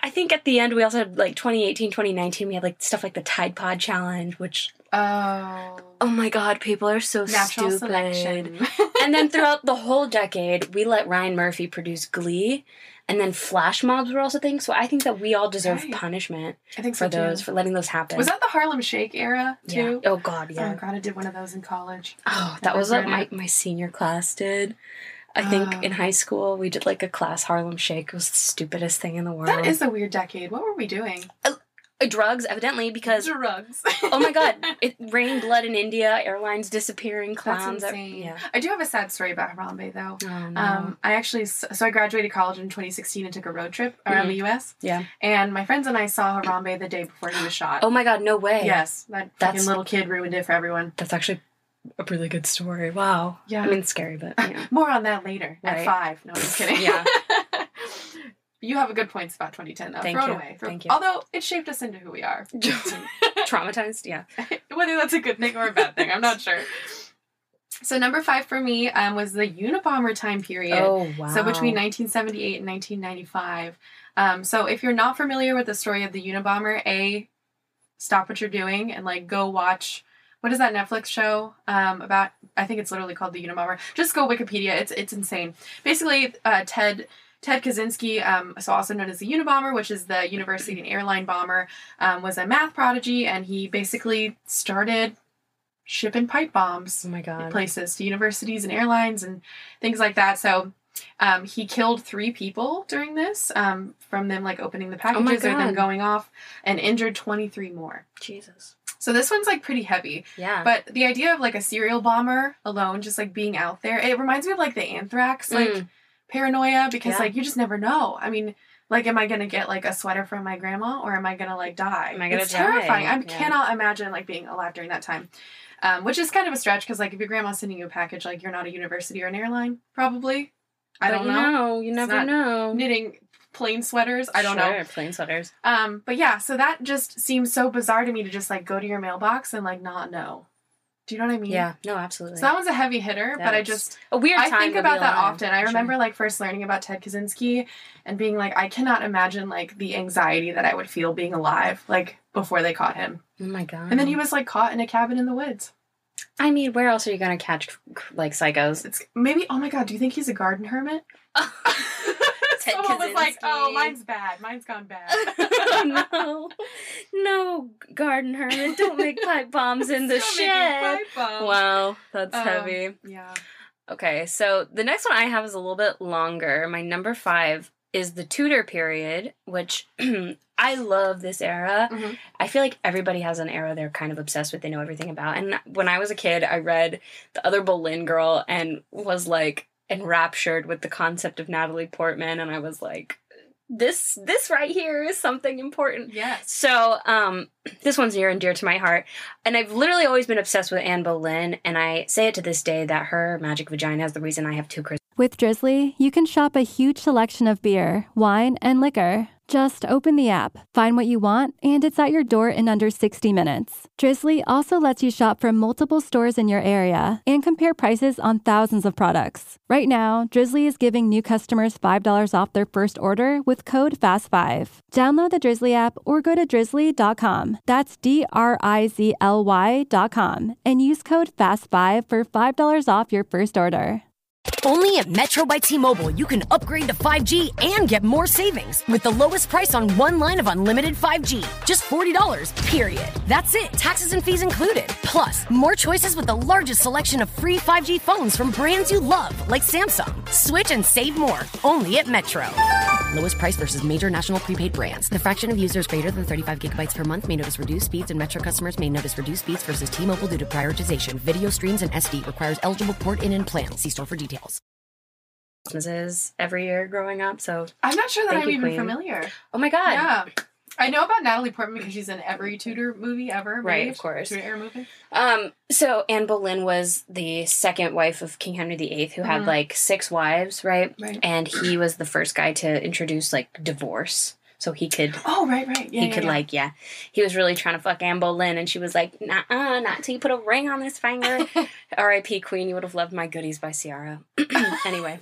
I think at the end we also had like 2018, 2019, we had like stuff like the Tide Pod Challenge, which
oh
oh my god, people are so
natural
stupid.
selection.
and then throughout the whole decade, we let Ryan Murphy produce Glee. And then flash mobs were also things. So I think that we all deserve
Right.
punishment
I think so
for those,
too.
for letting those happen.
Was that the Harlem Shake era
yeah.
too?
Oh god, yeah.
Oh god, I did one of those in college.
Oh, that was what my, my senior class did. I think
Oh.
in high school we did like a class Harlem Shake. It was the stupidest thing in the world.
That is a weird decade. What were we doing?
Uh, drugs, evidently, because
drugs.
oh my god, it rained blood in India. Airlines disappearing,
That's
clowns. that-
insane.
yeah.
I do have a sad story about Harambe though.
Oh no.
Um, I actually so I graduated college in 2016 and took a road trip around
Mhm.
the U.S.
yeah.
And my friends and I saw Harambe the day before he was shot.
Oh my god, no way.
yes, that
That's-
fucking little kid ruined it for everyone.
That's actually a really good story. Wow.
Yeah.
I mean, scary, but yeah.
More on that later at five. No, I'm just kidding.
Yeah.
you have a good points about 2010 though.
Thank
Throw it
you.
away. Throw-
Thank you.
Although it shaped us into who we are.
Traumatized. Yeah.
Whether that's a good thing or a bad thing, I'm not sure. So number five for me um, was the Unabomber time period.
Oh wow.
So between 1978 and 1995. Um, so if you're not familiar with the story of the Unabomber, a stop what you're doing and like go watch. What is that Netflix show um, about? I think it's literally called the Unabomber. Just go Wikipedia. It's it's insane. Basically, uh, Ted Ted Kaczynski, um, so also known as the Unabomber, which is the university and airline bomber, um, was a math prodigy, and he basically started shipping pipe bombs
Oh my god.
places to universities and airlines and things like that. So um, he killed three people during this um, from them like opening the
Oh
packages or them going off and injured 23 more.
Jesus.
So this one's like pretty heavy.
Yeah.
But the idea of like a serial bomber alone, just like being out there, it reminds me of like the anthrax like
Mm.
paranoia because
Yeah.
like you just never know. I mean, like, am I gonna get like a sweater from my grandma or am I gonna like die?
Am I gonna
it's
die?
terrifying. I
Yeah.
cannot imagine like being alive during that time. Um, which is kind of a stretch because like if your grandma's sending you a package, like you're not a university or an airline, probably. I
But
don't know.
You never know.
Knitting plain sweaters. I don't know.
Sure, Plain sweaters.
Um, but yeah, so that just seems so bizarre to me to just like go to your mailbox and like not know. Do you know what I mean?
Yeah. No, absolutely.
So that one's a heavy hitter, but I just
a weird
I think about that often. I remember
sure.
like first learning about Ted Kaczynski and being like, I cannot imagine like the anxiety that I would feel being alive, like before they caught him.
Oh my god.
And then he was like caught in a cabin in the woods.
I mean, where else are you gonna catch like psychos?
It's maybe oh my god, do you think he's a garden hermit?
Ted
Someone was like, oh, mine's bad. Mine's gone bad.
oh no, no, garden hermit! Don't make pipe bombs in the
Still making
shed.
pipe bombs.
Wow, that's
Um,
heavy.
Yeah.
Okay, so the next one I have is a little bit longer. My number five is the Tudor period, which I love this era.
Mhm.
I feel like everybody has an era they're kind of obsessed with, they know everything about. And when I was a kid, I read The Other Boleyn Girl and was like enraptured with the concept of Natalie Portman. And I was like, this this right here is something important.
Yes.
So, um, this one's near and dear to my heart. And I've literally always been obsessed with Anne Boleyn, and I say it to this day that her magic vagina is the reason I have two Chris.
With Drizly, you can shop a huge selection of beer, wine, and liquor. Just open the app, find what you want, and it's at your door in under 60 minutes. Drizly also lets you shop from multiple stores in your area and compare prices on thousands of products. Right now, Drizly is giving new customers $5 off their first order with code FAST5. Download the Drizly app or go to drizly.com. That's D R I Z L Y.com and use code FAST5 for $5 off your first order.
Only at Metro by T-Mobile, you can upgrade to 5G and get more savings with the lowest price on one line of unlimited 5G. Just $40, period. That's it, taxes and fees included. Plus, more choices with the largest selection of free 5G phones from brands you love, like Samsung. Switch and save more, only at Metro. Lowest price versus major national prepaid brands. The fraction of users greater than 35 gigabytes per month may notice reduced speeds, and Metro customers may notice reduced speeds versus T-Mobile due to prioritization. Video streams and SD requires eligible port in and plan. See store for details.
Christmases every year growing up. So,
I'm not sure that I'm even
Queen.
familiar.
oh my god,
Yeah. I know about Natalie Portman because she's in every Tudor movie ever.
Right, of course.
Tudor era movie.
Um, so Anne Boleyn was the second wife of King Henry VIII, who had
Mhm.
like six wives, right?
Right.
And he was the first guy to introduce like divorce, so he could.
Oh, right, right. Yeah,
he
yeah,
could
yeah.
like yeah he was really trying to fuck Anne Boleyn and she was like nah uh not till you put a ring on this finger R.I.P. Queen you would have loved my goodies by Ciara anyway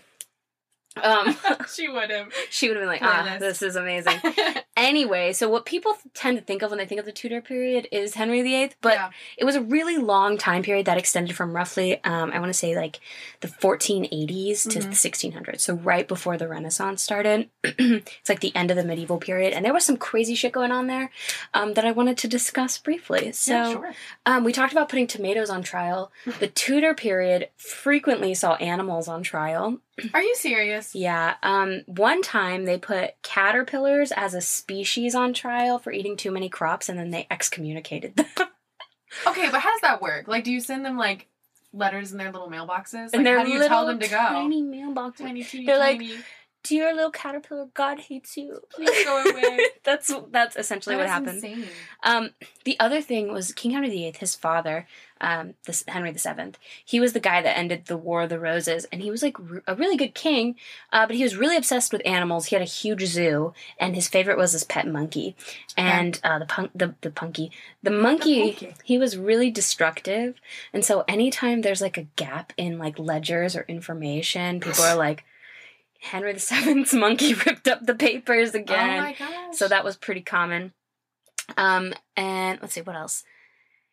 um
she would have.
she would have been like ah this is amazing. Anyway so what people tend to think of when they think of the Tudor period is Henry VIII but
Yeah.
it was a really long time period that extended from roughly um, i want to say like the 1480s to the 1600s so right before the renaissance started. It's like the end of the medieval period and there was some crazy shit going on there um, that i wanted to discuss briefly. So
yeah, sure.
um, we talked about putting tomatoes on trial. The tudor period frequently saw animals on trial
Are you serious?
yeah. Um, one time they put caterpillars as a species on trial for eating too many crops, and then they excommunicated them.
Okay, but how does that work? Like, do you send them like letters in their little mailboxes? Like,
and
how do you tell them to go?
tiny mailboxes.
tiny, teeny,
They're like,
tiny.
Dear little caterpillar, God hates you.
Please go away.
that's that's essentially
That
what happened.
Insane.
Um, the other thing was King Henry VIII, his father, um, this Henry VII. He was the guy that ended the War of the Roses, and he was like r- a really good king, uh, but he was really obsessed with animals. He had a huge zoo, and his favorite was his pet monkey, and uh, the punk, the the punky, the monkey.
monkey.
He was really destructive, and so anytime there's like a gap in like ledgers or information, people are like. Henry VII's monkey ripped up the papers again.
Oh my gosh.
So that was pretty common. Um, and let's see what else.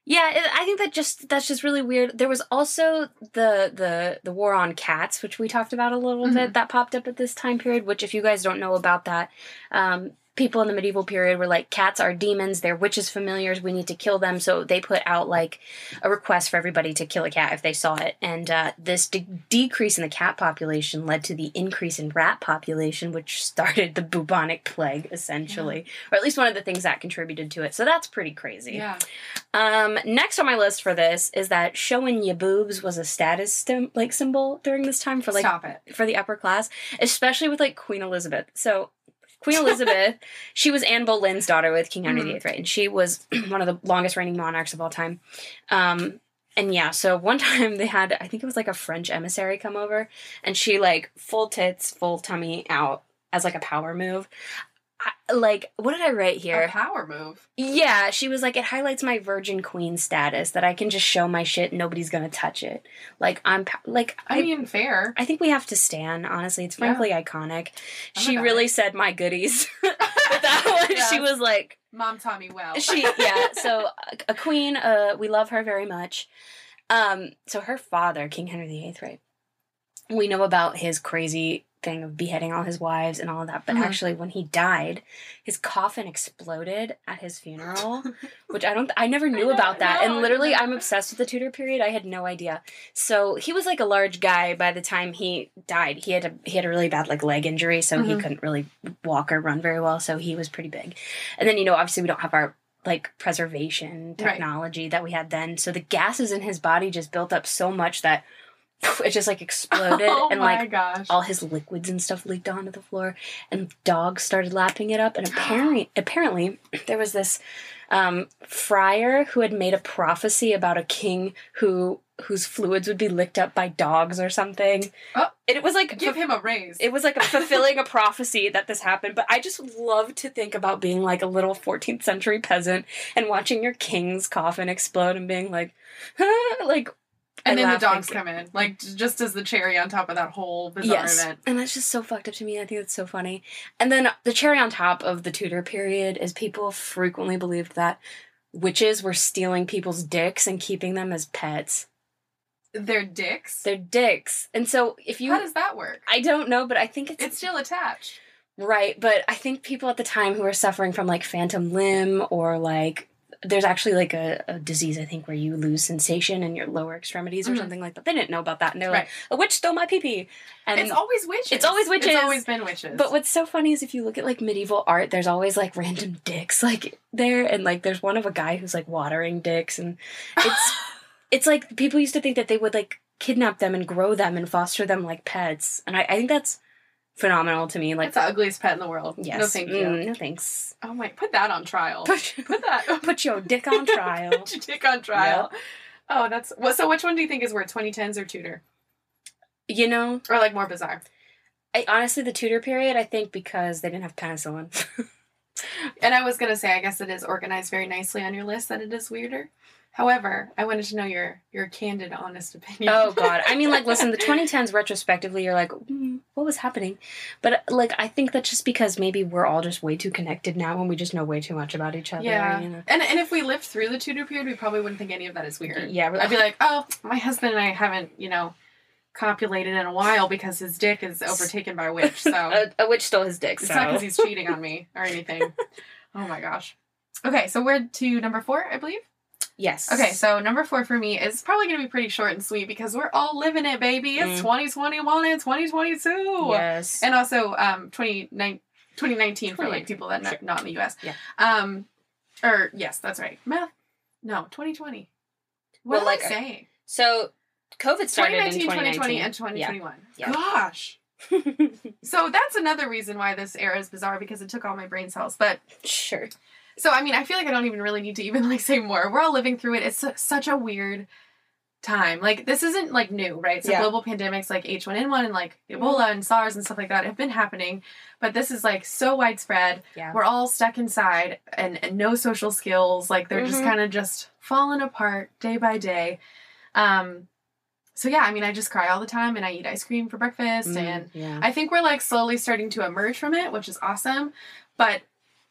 Yeah, it, I think that just that's just really weird. There was also the the the war on cats, which we talked about a little
Mm-hmm.
bit, that popped up at this time period. Which, if you guys don't know about that, um, people in the medieval period were like, cats are demons, they're witches' familiars, we need to kill them. So they put out like a request for everybody to kill a cat if they saw it. And uh, this de- decrease in the cat population led to the increase in rat population, which started the bubonic plague, essentially, or at least one of the things that contributed to it. So that's pretty crazy.
yeah.
Um, next on my list for this is that showing your boobs was a status like symbol during this time for like for the upper class, especially with like Queen Elizabeth. So Queen Elizabeth, she was Anne Boleyn's daughter with King Henry. VIII, right? And she was one of the longest reigning monarchs of all time. Um, and yeah, so one time they had, I think it was like a French emissary come over, and she like full tits, full tummy out as like a power move. I, like, what did I write here?
A power move.
Yeah, she was like, it highlights my virgin queen status that I can just show my shit, nobody's gonna touch it. Like I'm like
I, mean, fair.
I think we have to stand. Honestly, it's frankly iconic.
I'm
she really said my goodies. That one, she was like,
Mom taught me well.
she yeah. So a- a queen. Uh, we love her very much. Um, so her father, King Henry VIII, right? We know about his crazy thing of beheading all his wives and all of that, but
Mhm.
actually, when he died, his coffin exploded at his funeral, which I don't. I never knew
know,
about that,
no,
and literally, I'm obsessed with the Tudor period. I had no idea. So he was like a large guy by the time he died. He had a he had a really bad like leg injury, so he
Mhm.
couldn't really walk or run very well. So he was pretty big. And then you know, obviously, we don't have our like preservation
Right.
technology that we had then. So the gases in his body just built up so much that it just like exploded
oh
and
my
like
gosh.
all his liquids and stuff leaked onto the floor and dogs started lapping it up and apparently apparently there was this um, friar who had made a prophecy about a king who whose fluids would be licked up by dogs or something
Oh.
and it was like
Give him a raise.
it was like fulfilling a prophecy that this happened but i just love to think about being like a little 14th century peasant and watching your king's coffin explode and being like like
and
I
then the dogs
like-
come in, like just as the cherry on top of that whole bizarre event.
And that's just so fucked up to me. I think it's so funny. And then the cherry on top of the Tudor period is people frequently believed that witches were stealing people's dicks and keeping them as pets.
They're dicks.
They're dicks. And so if you
How does that work?
I don't know, but I think it's,
It's still attached.
right, but I think people at the time who were suffering from like phantom limb or like there's actually like a, a disease I think where you lose sensation in your lower extremities or
Mhm.
something like that. They didn't know about that and they're
Right.
like, a witch stole my pee pee. And
it's always witches.
it's always witches.
It's always been witches.
But what's so funny is if you look at like medieval art, there's always like random dicks like there, and like there's one of a guy who's like watering dicks, and it's it's like people used to think that they would like kidnap them and grow them and foster them like pets, and I, I think that's phenomenal to me. Like,
That's the ugliest pet in the world.
yes,
No, thank you.
Mm, no thanks.
Oh my, put that on trial.
Put,
Put that.
put your dick on trial.
Put your dick on trial. Oh, that's well, so. Which one do you think is worse, 2010s or Tudor,
you know,
or like more bizarre?
I, honestly, the Tudor period, I think because they didn't have penicillin.
And I was gonna say, I guess it is organized very nicely on your list that it is weirder. However, I wanted to know your your candid, honest opinion.
oh God, I mean, like, listen, the 2010s retrospectively, you're like, mm, what was happening? But like, I think that's just because maybe we're all just way too connected now, and we just know way too much about each other.
yeah.
you know?
And and if we lived through the Tudor period, we probably wouldn't think any of that is weird.
Yeah,
I'd be like, oh, my husband and I haven't, you know, copulated in a while because his dick is overtaken by a witch. So
a, a witch stole his dick.
It's
So
not because he's cheating on me or anything. oh my gosh. Okay, so we're to number four, I believe.
Yes.
Okay, so number four for me is probably going to be pretty short and sweet because we're all living it, baby. It's
Mm.
2021 and 2022.
Yes.
And also um 29 2019 for like people that are
sure.
not in the US.
Yeah.
Um, or yes, that's right. Math. No, 2020. What
Well,
am
like,
I saying?
so COVID started in
2019, 2020, and 2021.
Yeah.
Gosh. So that's another reason why this era is bizarre because it took all my brain cells. But
sure.
So I mean, I feel like I don't even really need to even like say more. We're all living through it. It's su- such a weird time. Like this isn't like new, right? So
Yeah.
global pandemics like H1N1 and like Ebola and SARS and stuff like that have been happening, but this is like so widespread.
Yeah.
We're all stuck inside and, and no social skills. Like they're just
Mhm.
kind of just falling apart day by day. Um so yeah, I mean, I just cry all the time and I eat ice cream for breakfast
Mm,
and
yeah.
I think we're like slowly starting to emerge from it, which is awesome. But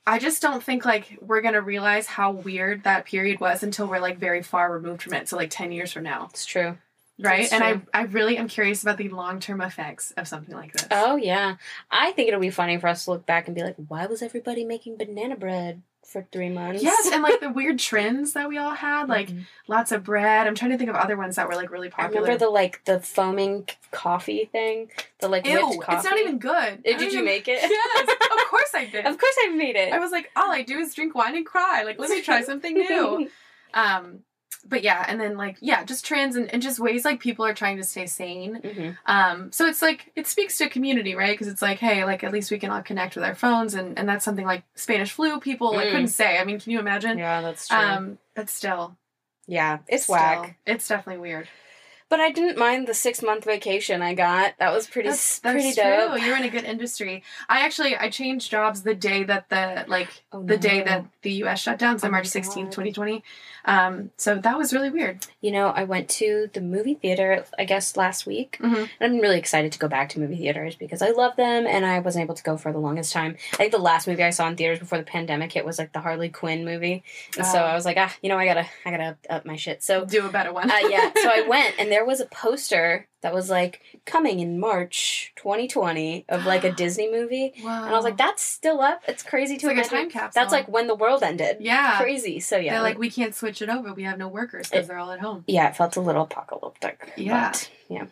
I just don't think like we're gonna realize how weird that period was until we're like very far removed from it. So like ten years from now,
it's true.
right?
That's
and
true.
I I really am curious about the long term effects of something like this.
Oh yeah, I think it'll be funny for us to look back and be like, why was everybody making banana bread for three months?
Yes, and like the weird trends that we all had, like
Mhm.
lots of bread. I'm trying to think of other ones that were like really popular.
I remember the like the foaming coffee thing, the like
Ew,
whipped coffee.
it's not even good. Don't
Did you make it?
Yes, of course I did.
of course I made it.
I was like, all I do is drink wine and cry. Like, let me try something new. um, but yeah, and then like yeah, just trends and, and just ways like people are trying to stay sane.
Mhm.
Um, so it's like it speaks to community, right? Because it's like, hey, like at least we can all connect with our phones, and and that's something like Spanish flu. People like
Mm.
couldn't say. I mean, can you imagine?
Yeah, that's true.
Um, but still,
yeah, it's
still,
whack.
It's definitely weird.
But I didn't mind the six month vacation I got. That was pretty
That's, that's
pretty
true.
dope.
You're in a good industry. I actually I changed jobs the day that the like
Oh,
the day that the U.S. shut down, so
Oh
March sixteenth,
God.
twenty twenty. Um, so that was really weird.
You know, I went to the movie theater, I guess, last week.
Mhm.
And I'm really excited to go back to movie theaters because I love them and I wasn't able to go for the longest time. I think the last movie I saw in theaters before the pandemic hit was like the Harley Quinn movie. And so
Oh.
I was like, ah, you know, I gotta I gotta up, up my shit. So
Do a better one.
uh, yeah, so I went and there was a poster that was like coming in March 2020 of like a Disney movie.
Wow.
And I was like, that's still up. It's crazy to
It's like
imagine.
time.
That's like when the world ended.
Yeah.
Crazy. So yeah.
They're like, we can't switch it over. We have no workers because they're all at home.
Yeah, it felt a little apocalyptic.
Yeah.
but, yeah.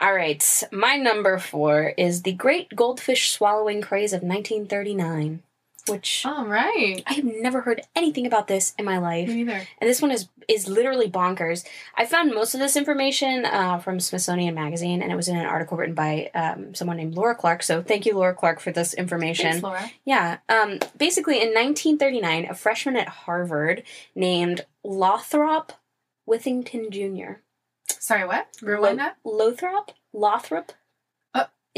All right. My number four is the Great Goldfish Swallowing Craze of 1939, which
All right.
I have never heard anything about this in my life.
Me neither.
And this one is is literally bonkers. I found most of this information uh, from Smithsonian Magazine, and it was in an article written by um, someone named Laura Clark. So thank you, Laura Clark, for this information.
Thanks, Laura.
Yeah. Um, basically, in 1939, a freshman at Harvard named Lothrop Withington Jr.
Sorry, what? Rewind that?
Lothrop? Lothrop?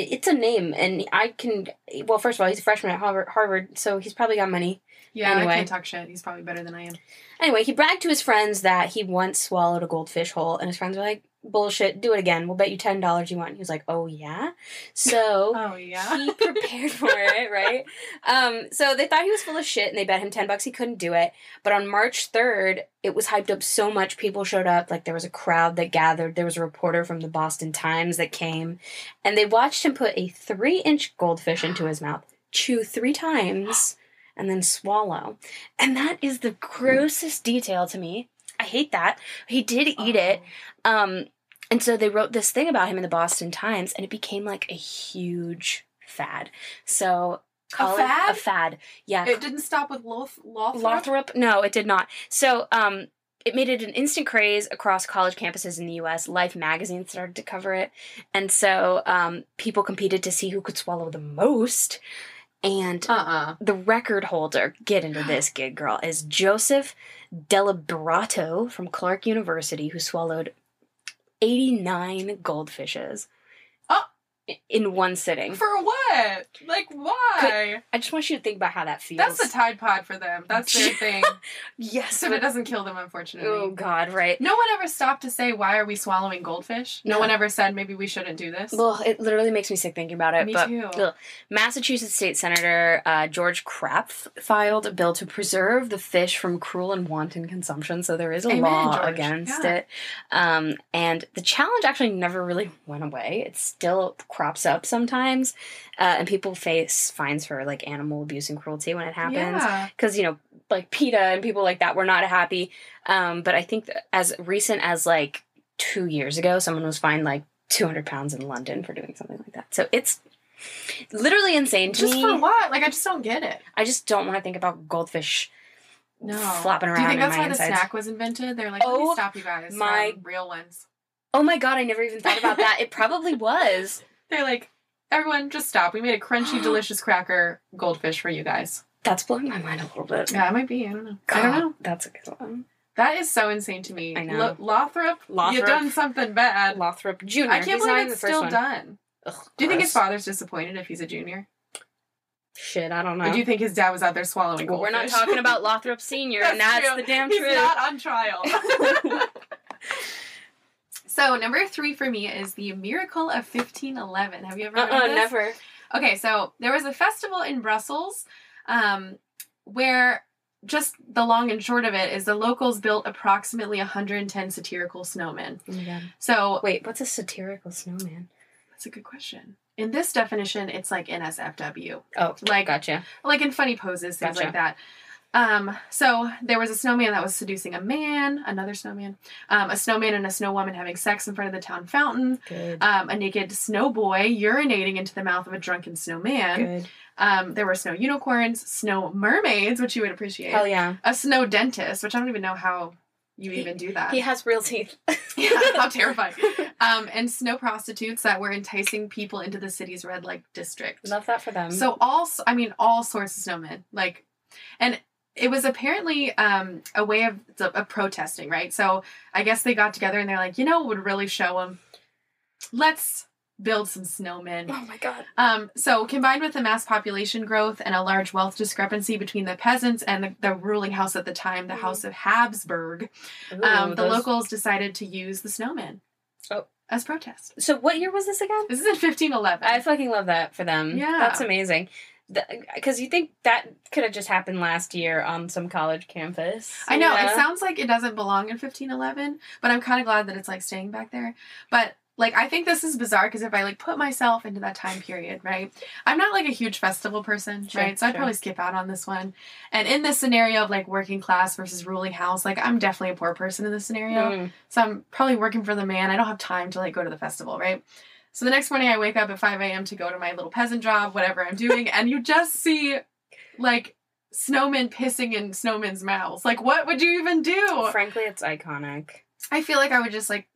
It's a name, and I can. Well, first of all, he's a freshman at Harvard, Harvard so he's probably got money.
Yeah,
Anyway.
I can't talk shit. He's probably better than I am.
Anyway, he bragged to his friends that he once swallowed a goldfish whole, and his friends were like, "Bullshit! Do it again. We'll bet you ten dollars you won." He was like, "Oh yeah." So
Oh, yeah.
he prepared for it, right? Um, so they thought he was full of shit, and they bet him ten bucks he couldn't do it. But on March third, it was hyped up so much, people showed up. Like there was a crowd that gathered. There was a reporter from the Boston Times that came, and they watched him put a three-inch goldfish into his mouth, chew three times, and then swallow. And that is the grossest detail to me. Hate that. He did eat it. Um, and so they wrote this thing about him in the Boston Times, and it became like a huge fad. So it
fad?
a fad. Yeah.
It didn't stop with Loth- Lothrop?
Lothrop? No, it did not. So, um, it made it an instant craze across college campuses in the US. Life magazine started to cover it. And so um, people competed to see who could swallow the most. And
Uh-uh.
the record holder, get into this gig, girl, is Joseph Deliberato from Clark University, who swallowed 89 goldfishes. In one sitting.
For what? Like, why?
I just want you to think about how that feels.
That's the Tide Pod for them. That's their thing.
yes,
So it doesn't kill them, unfortunately.
Oh God, right?
No one ever stopped to say, why are we swallowing goldfish? No,
No.
one ever said, maybe we shouldn't do this.
Well, it literally makes me sick thinking about it.
Me
but
too.
ugh. Massachusetts State Senator uh, George Krapf filed a bill to preserve the fish from cruel and wanton consumption. So there is a
Amen,
law
George.
against
Yeah.
it. Um, and the challenge actually never really went away. It's still crops up sometimes, uh, and people face fines for like animal abuse and cruelty when it happens.
Yeah.
because you know like PETA and people like that were not happy. Um, but I think as recent as like two years ago, someone was fined like two hundred pounds in London for doing something like that. So it's literally insane to
Just
me.
for what? Like, I just don't get it.
I just don't want to think about goldfish
No.
flopping around.
Do you think
in
that's
my
why
insides.
the snack was invented? They're like,
Oh,
stop you guys.
my-
real ones.
Oh my god, I never even thought about that. It probably was.
They're like, everyone, just stop. We made a crunchy, delicious cracker goldfish for you guys.
That's blowing my mind a little bit.
Yeah, it might be. I don't know. I don't know.
That's a good one.
That is so insane to me.
I know.
Lo- Lothrop, you
Lothrop.
done something bad.
Lothrop Jr.
I can't
He's
believe
in the
it's still
one.
done.
Ugh,
Do you think his father's disappointed if he's a junior?
Shit, I don't know.
Or do you think his dad was out there swallowing
well, we're not talking about Lothrop Senior, and that's
true.
the damn
He's
truth.
He's not on trial. so number three for me is the Miracle of 1511. Have you ever heard
Uh-uh,
of this?
never.
Okay, so there was a festival in Brussels um, where just the long and short of it is the locals built approximately 110 satirical snowmen.
Oh my god.
So
Wait, what's a satirical snowman?
that's a good question. In this definition, it's like NSFW,
Oh,
Like-
gotcha.
like in funny poses, things
Gotcha.
like that. Um, so there was a snowman that was seducing a man, another snowman, um, a snowman and a snow woman having sex in front of the town fountain,
Good.
um, a naked snow boy urinating into the mouth of a drunken snowman.
Good.
Um, there were snow unicorns, snow mermaids, which you would appreciate.
Hell yeah.
A snow dentist, which I don't even know how you even do that.
He has real teeth.
yeah, how terrifying. Um, and snow prostitutes that were enticing people into the city's red light district.
Love that for them.
So all, I mean, all sorts of snowmen. Like, and it was apparently um, a way of, of protesting, right? So I guess they got together and they're like, you know, what would really show them? Let's build some snowmen.
oh my god.
Um, so, combined with the mass population growth and a large wealth discrepancy between the peasants and the, the ruling house at the time, the House of Habsburg, um, the
those-
locals decided to use the snowman
Oh.
as protest.
So what year was this again?
This is in 1511.
I fucking love that for them.
Yeah.
That's amazing. Because you think that could have just happened last year on some college campus.
I know
Yeah.
it sounds like it doesn't belong in 1511, but I'm kind of glad that it's like staying back there. But like I think this is bizarre because if I like put myself into that time period, right? I'm not like a huge festival person,
Sure,
right? So I'd
sure.
probably skip out on this one. And in this scenario of like working class versus ruling house, like I'm definitely a poor person in this scenario.
Mm.
So I'm probably working for the man. I don't have time to like go to the festival, right? So the next morning I wake up at 5 a.m. to go to my little peasant job, whatever I'm doing, and you just see like snowmen pissing in snowmen's mouths. Like, what would you even do?
Frankly, it's iconic.
I feel like I would just like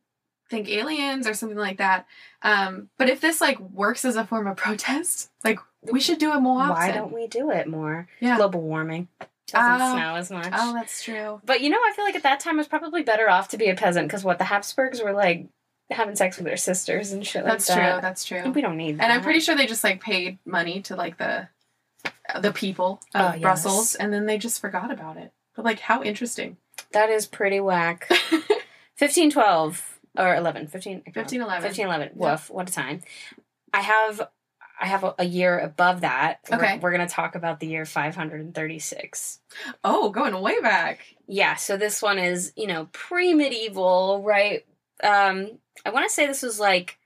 think aliens or something like that. Um, but if this like works as a form of protest, like we should do it more often.
Why don't we do it more?
Yeah.
Global warming doesn't
Oh.
snow as much.
Oh, that's true.
But you know, I feel like at that time it was probably better off to be a peasant because what the Habsburgs were like having sex with their sisters and shit
That's
like
true.
that.
That's true. That's true.
We don't need that.
And I'm pretty sure they just like paid money to like the the people of
Oh, yes.
Brussels, and then they just forgot about it. But like, how interesting.
that is pretty whack. 1512 or 11, 15,
1511.
1511. Woof, what a time. I have I have a, a year above that. We're-
Okay.
We're, going to talk about the year 536.
Oh, going way back.
Yeah, so this one is, you know, pre-medieval, right? Um I want to say this was like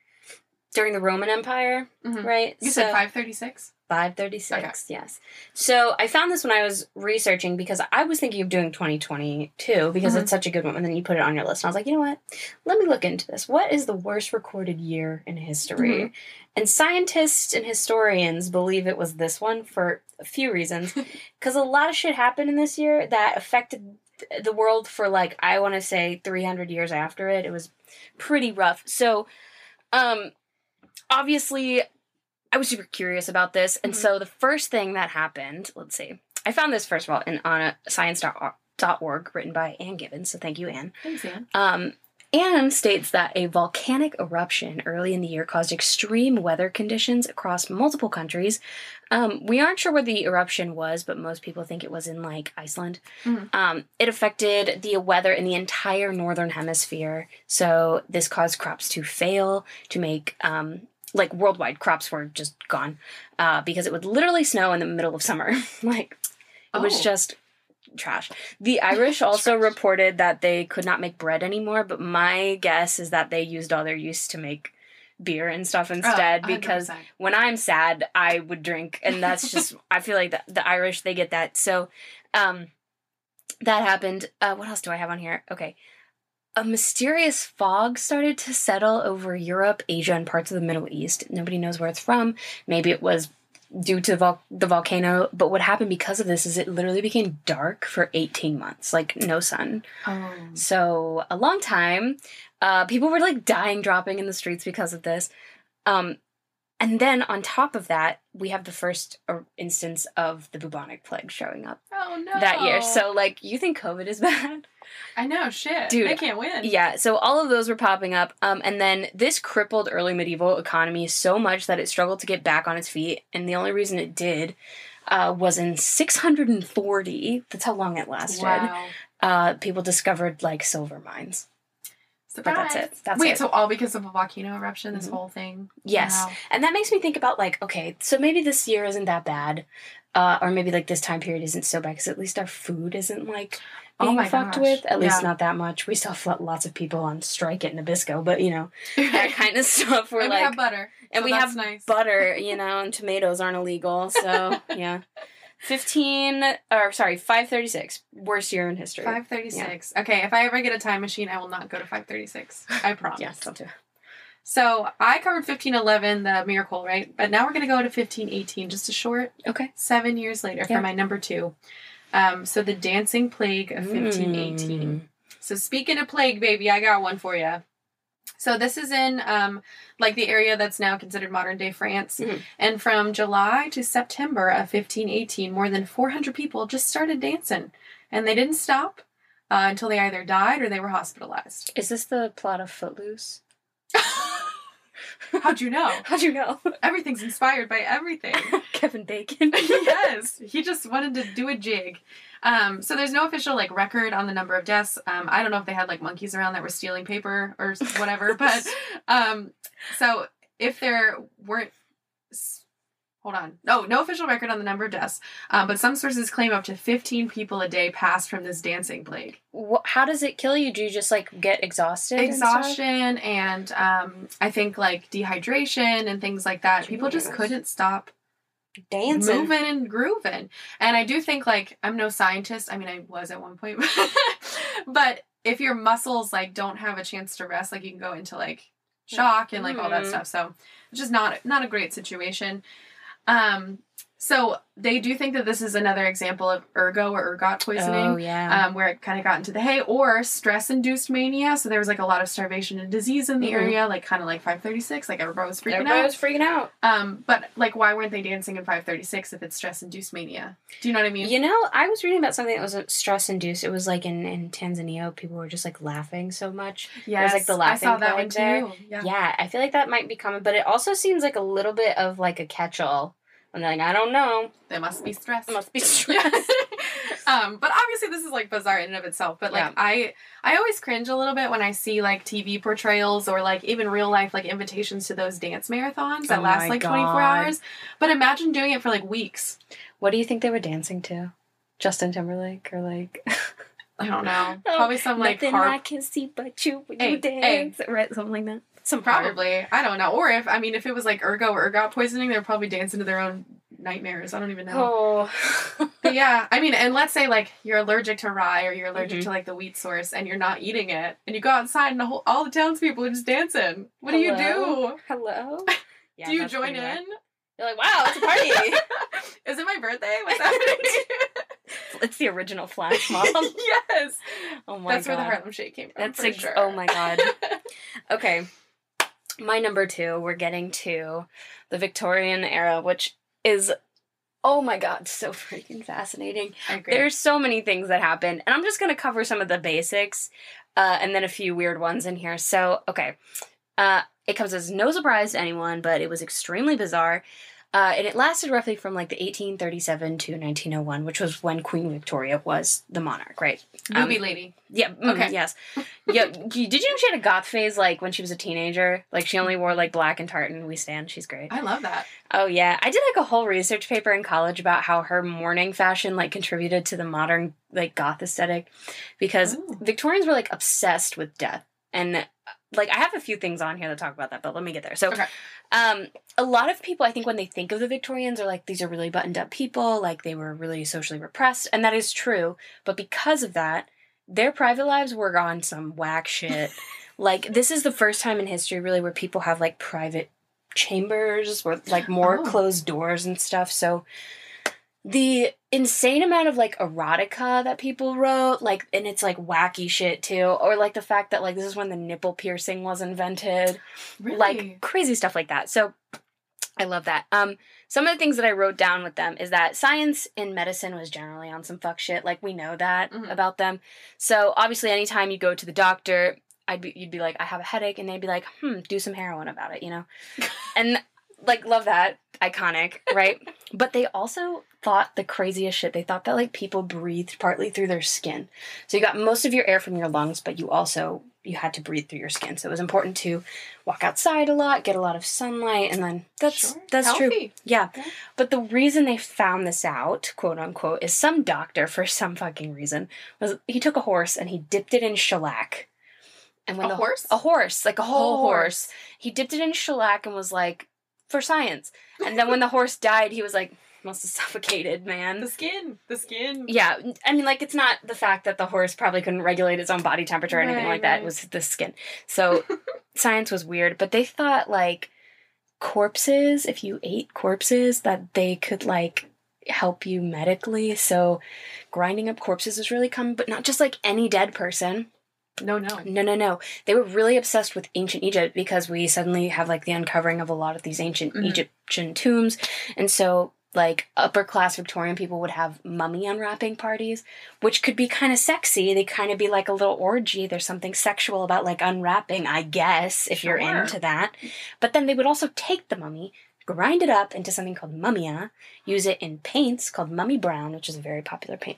during the Roman Empire,
Mhm.
right?
You
So-
said 536.
536, yes. So I found this when I was researching because I was thinking of doing 2022 because
Mhm.
it's such a good one. And then you put it on your list. And I was like, you know what? Let me look into this. What is the worst recorded year in history?
Mm-hmm.
And scientists and historians believe it was this one for a few reasons. Because a lot of shit happened in this year that affected the world for like I want to say 300 years after it. It was pretty rough. So, um, obviously, I was super curious about this, and
Mhm.
so the first thing that happened, let's see, I found this first of all in on a science.org written by Ann Gibbons. So thank you, Ann.
Thanks, Ann.
Um, Ann states that a volcanic eruption early in the year caused extreme weather conditions across multiple countries. Um, we aren't sure where the eruption was, but most people think it was in like Iceland.
Mhm.
Um, it affected the weather in the entire northern hemisphere. So this caused crops to fail, to make um, like worldwide crops were just gone uh, because it would literally snow in the middle of summer. like it was
Oh.
just trash. The Irish also reported that they could not make bread anymore, but my guess is that they used all their yeast to make beer and stuff instead
Oh,
because when I'm sad, I would drink and that's just I feel like the, the Irish they get that. So um that happened. Uh what else do I have on here? Okay. A mysterious fog started to settle over Europe, Asia, and parts of the Middle East. Nobody knows where it's from. Maybe it was due to vol- the volcano, but what happened because of this is it literally became dark for 18 months, like no sun.
Oh.
So a long time. Uh, people were like dying, dropping in the streets because of this. Um, and then on top of that, we have the first uh, instance of the bubonic plague showing up
Oh no.
that year. So like, you think COVID is bad?
I know shit.
Dude,
they can't win.
Yeah, so all of those were popping up. Um, and then this crippled early medieval economy so much that it struggled to get back on its feet. And the only reason it did uh, was in 640, that's how long it lasted,
Wow.
uh, people discovered like silver mines. But that's it. That's
Wait,
it.
so all because of a volcano eruption, this
Mhm.
whole thing?
Yes.
Wow.
And that makes me think about like, okay, so maybe this year isn't that bad. Uh, or maybe like this time period isn't so bad because at least our food isn't like
Oh
being
my
fucked
gosh.
with. At least not that much. We still have lots of people on strike at Nabisco, but you know, that kind of stuff. We're
and
like,
we have butter.
and
so
we have
nice.
butter, you know, and tomatoes aren't illegal. So yeah, fifteen or sorry, five thirty six, worst year in history.
Five thirty six. Okay, if I ever get a time machine, I will not go to five thirty six. I promise.
Yeah, don't do.
So I covered fifteen eleven, the miracle, right? But now we're gonna go to fifteen eighteen, just a short
Okay.
seven years later
Yeah.
for my number two. Um, so the dancing plague of fifteen eighteen. Mm. So speaking of plague, baby, I got one for you. So this is in um, like the area that's now considered modern day France,
Mhm.
and from July to September of 1518, more than 400 people just started dancing, and they didn't stop uh, until they either died or they were hospitalized.
Is this the plot of Footloose?
How'd you know?
How'd you know?
Everything's inspired by everything.
Kevin Bacon.
yes, he just wanted to do a jig. Um, so there's no official like record on the number of deaths. Um, I don't know if they had like monkeys around that were stealing paper or whatever, but um, so if there weren't, hold on, no, no official record on the number of deaths. Um, but some sources claim up to 15 people a day passed from this dancing plague.
How does it kill you? Do you just like get exhausted? and?
Exhaustion and um, I think like dehydration and things like that. People just couldn't stop
dancing.
moving and grooving. And I do think like I'm no scientist. I mean, I was at one point, but if your muscles like don't have a chance to rest, like you can go into like shock and like all that
Mhm.
stuff. So it's just not not a great situation. Um, so they do think that this is another example of ergo or ergot poisoning
Oh yeah.
um, where it kind of got into the hay, or stress induced mania. So there was like a lot of starvation and disease in the
Mhm.
area, like kind of like 536, like everybody was freaking
Everybody
out.
was freaking out.
Um, but like, why weren't they dancing in 536 if it's stress induced mania? Do you know what I mean?
You know, I was reading about something that was stress induced. It was like in, in Tanzania, people were just like laughing so much.
Yes,
like the laughing
I saw that one
there.
too. Yeah.
Yeah. I feel like that might be common, but it also seems like a little bit of like a catch they're like, I don't know.
There must be stress.
It must be
Yeah.
stress.
um, but obviously this is like bizarre in and of itself. But like
Yeah.
I I always cringe a little bit when I see like TV portrayals or like even real life like invitations to those dance marathons that
Oh
last like 24 hours. But imagine doing it for like weeks.
what do you think they were dancing to? Justin Timberlake or like
I don't know.
Oh,
Probably some like
nothing
harp
I can see but you when
Hey,
you dance, right? Something like that. Some.
Probably. I don't know. Or if I mean if it was like ergo or ergot poisoning, they're probably dancing to their own nightmares. I don't even know.
Oh,
But yeah, I mean, and let's say like you're allergic to rye or you're allergic
Mhm.
to like the wheat source and you're not eating it, and you go outside and the whole, all the townspeople are just dancing. What do you do?
Hello. Yeah,
do you join in?
You're like, wow, it's a party.
Is it my birthday? What's happening?
It's the original flash mob.
yes.
Oh my
That's
god.
That's where the Harlem Shake came from.
That's
for
ex-
sure.
oh my god. Okay. My number two, we're getting to the Victorian era, which is oh my god, so freaking fascinating. There's so many things that happen, and I'm just gonna cover some of the basics, uh, and then a few weird ones in here. So, okay, uh, it comes as no surprise to anyone, but it was extremely bizarre, uh, and it lasted roughly from like the 1837 to 1901, which was when Queen Victoria was the monarch, right?
movie
um,
lady.
Yeah. mm,
Okay.
Yes. Yeah. Did you know she had a goth phase like when she was a teenager? Like she only wore like black and tartan. We stand. She's great.
I love that.
Oh yeah, I did like a whole research paper in college about how her mourning fashion like contributed to the modern like goth aesthetic, because
Ooh.
Victorians were like obsessed with death, and like I have a few things on here that talk about that, but let me get there. So,
Okay.
um, a lot of people I think when they think of the Victorians are like these are really buttoned up people, like they were really socially repressed, and that is true. But because of that, their private lives were on some whack shit. like this is the first time in history really where people have like private chambers with like more
Oh.
closed doors and stuff. So the insane amount of like erotica that people wrote, like and it's like wacky shit too, or like the fact that like this is when the nipple piercing was invented,
Really?
like crazy stuff like that. So I love that. Um, some of the things that I wrote down with them is that science and medicine was generally on some fuck shit. Like we know that
Mhm.
about them. So obviously, anytime you go to the doctor, I'd be you'd be like, I have a headache, and they'd be like, Hmm, do some heroin about it, you know, and like love that iconic, right? but they also thought the craziest shit. They thought that like people breathed partly through their skin. So you got most of your air from your lungs, but you also you had to breathe through your skin. So it was important to walk outside a lot, get a lot of sunlight, and then that's
Sure.
that's true. Yeah.
Yeah.
But the reason they found this out, quote unquote, is some doctor for some fucking reason was he took a horse and he dipped it in shellac. And when
A
the
horse?
a horse, like a whole
whole
horse, he dipped it in shellac and was like, for science. And then when the horse died, he was like, must have suffocated, man.
The skin. The skin.
Yeah, I mean, like, it's not the fact that the horse probably couldn't regulate its own body temperature or anything
Right,
like that.
right.
It was the skin. So, science was weird, but they thought, like, corpses, if you ate corpses, that they could, like, help you medically. So, grinding up corpses was really common, but not just like any dead person.
No, no.
No, no, no. They were really obsessed with ancient Egypt because we suddenly have like the uncovering of a lot of these ancient
Mhm.
Egyptian tombs. And so, like, upper class Victorian people would have mummy unwrapping parties, which could be kind of sexy. They kind of be like a little orgy. There's something sexual about like unwrapping, I guess, if you're into that. But then they would also take the mummy, grind it up into something called mummia, use it in paints called mummy brown, which is a very popular paint.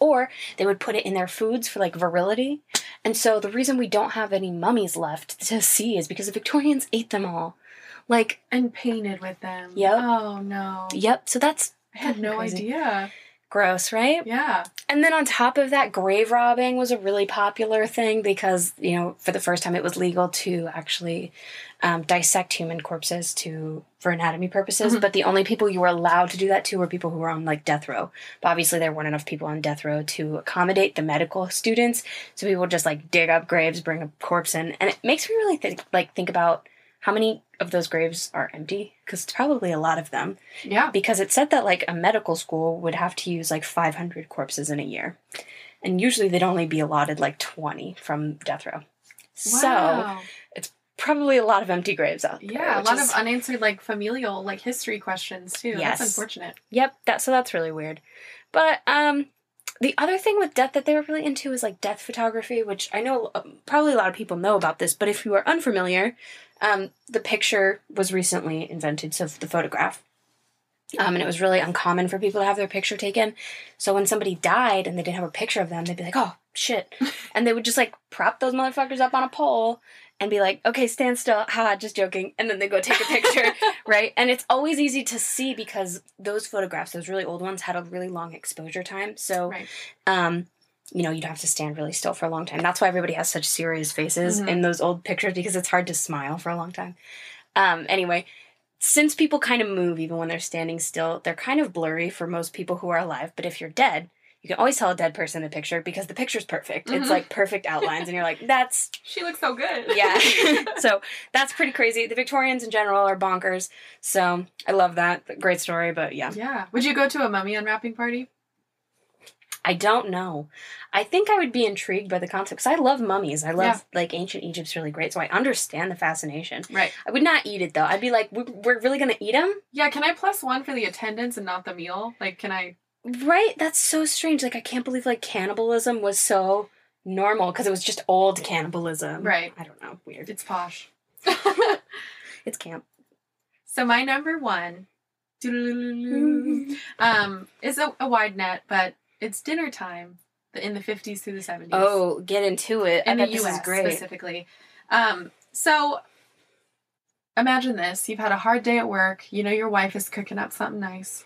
Or they would put it in their foods for like virility. And so the reason we don't have any mummies left to see is because the Victorians ate them all. Like,
And painted with them.
Yep.
Oh no.
yep, so that's
I had no
Crazy.
idea.
Gross, right?
Yeah.
And then on top of that, grave robbing was a really popular thing because, you know, for the first time it was legal to actually um, dissect human corpses to for anatomy purposes.
Mhm.
But the only people you were allowed to do that to were people who were on like death row. But obviously there weren't enough people on death row to accommodate the medical students. So people would just like dig up graves, bring a corpse in, and it makes me really think like think about how many of those graves are empty because it's probably a lot of them
Yeah.
because it said that like a medical school would have to use like 500 corpses in a year and usually they'd only be allotted like 20 from death row wow. so
it's
probably a lot of empty graves out there
Yeah, a lot
is-
of unanswered like familial like history questions too.
Yes.
That's unfortunate.
yep that so that's really weird but um the other thing with death that they were really into is like death photography which i know uh, probably a lot of people know about this but if you are unfamiliar um, the picture was recently invented so the photograph um, and it was really uncommon for people to have their picture taken. So when somebody died and they didn't have a picture of them, they'd be like, "Oh shit," and they would just like prop those motherfuckers up on a pole and be like, "Okay, stand still." Ha, just joking. And then they go take a picture, right? And it's always easy to see because those photographs, those really old ones, had a really long exposure time. So,
Right.
um, you know, you'd have to stand really still for a long time. That's why everybody has such serious faces
Mhm.
in those old pictures because it's hard to smile for a long time. Um, anyway, since people kind of move even when they're standing still, they're kind of blurry for most people who are alive. But if you're dead, you can always tell a dead person in a picture because the picture's perfect. It's
Mhm.
like perfect outlines, and you're like, that's
She looks so good.
yeah. so that's pretty crazy. The Victorians in general are bonkers. So I love that. Great story, but yeah.
yeah. Would you go to a mummy unwrapping party?
I don't know. I think I would be intrigued by the concept because I love mummies. I love
Yeah.
like ancient Egypt's really great, so I understand the fascination.
Right.
I would not eat it though. I'd be like, we're, really gonna eat them,
Yeah, can I plus one for the attendance and not the meal? Like, can I?
right? That's so strange. Like I can't believe like cannibalism was so normal because it was just old cannibalism.
Right.
I don't know. Weird.
It's posh.
It's camp.
so my number one, um, is a, a wide net, but it's dinner time in the fifties through the seventies.
Oh, get into it. I
in the
bet this
U.S.
is great.
specifically. Um, so imagine this: you've had a hard day at work. You know your wife is cooking up something nice.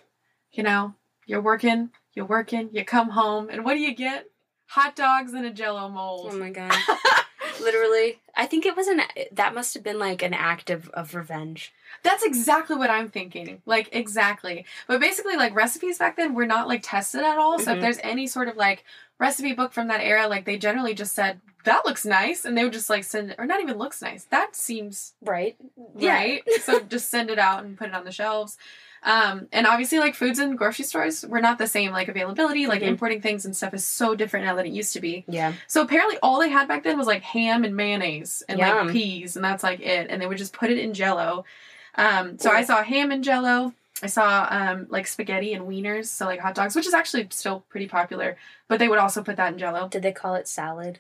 You know you're working, you're working. You come home, and what do you get? Hot dogs in a Jello mold.
Oh my god. Literally, I think it was an. That must have been like an act of, of revenge.
That's exactly what I'm thinking. Like exactly. But basically like recipes back then were not like tested at all. So if
Mhm.
there's any sort of like recipe book from that era, like they generally just said, That looks nice and they would just like send or not even looks nice. That seems
Right.
right. so just send it out and put it on the shelves. Um, and obviously like foods in grocery stores were not the same, like availability, like
Mhm.
importing things and stuff is so different now than it used to be.
Yeah.
So apparently all they had back then was like ham and mayonnaise and
Yum.
like peas and that's like it. And they would just put it in jello. Um, so I saw ham and jello. I saw um, like spaghetti and wieners, so like hot dogs, which is actually still pretty popular. But they would also put that in jello.
Did they call it salad?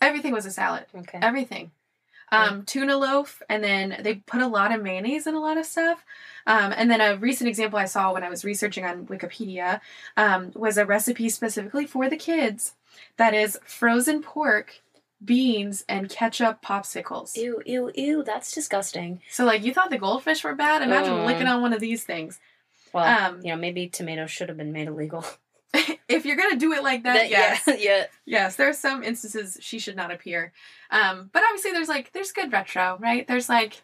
Everything was a salad.
Okay.
Everything. Um, tuna loaf, and then they put a lot of mayonnaise in a lot of stuff. Um, and then a recent example I saw when I was researching on Wikipedia um, was a recipe specifically for the kids that is frozen pork, beans, and ketchup popsicles.
Ew, ew, ew. That's disgusting.
So, like, you thought the goldfish were bad? Imagine
Mm.
licking on one of these things.
Well,
Um,
you know, maybe tomatoes should have been made illegal.
if you're gonna do it like that, yes.
Yeah. yeah.
Yes, there are some instances she should not appear. Um, but obviously there's like there's good retro, right? There's like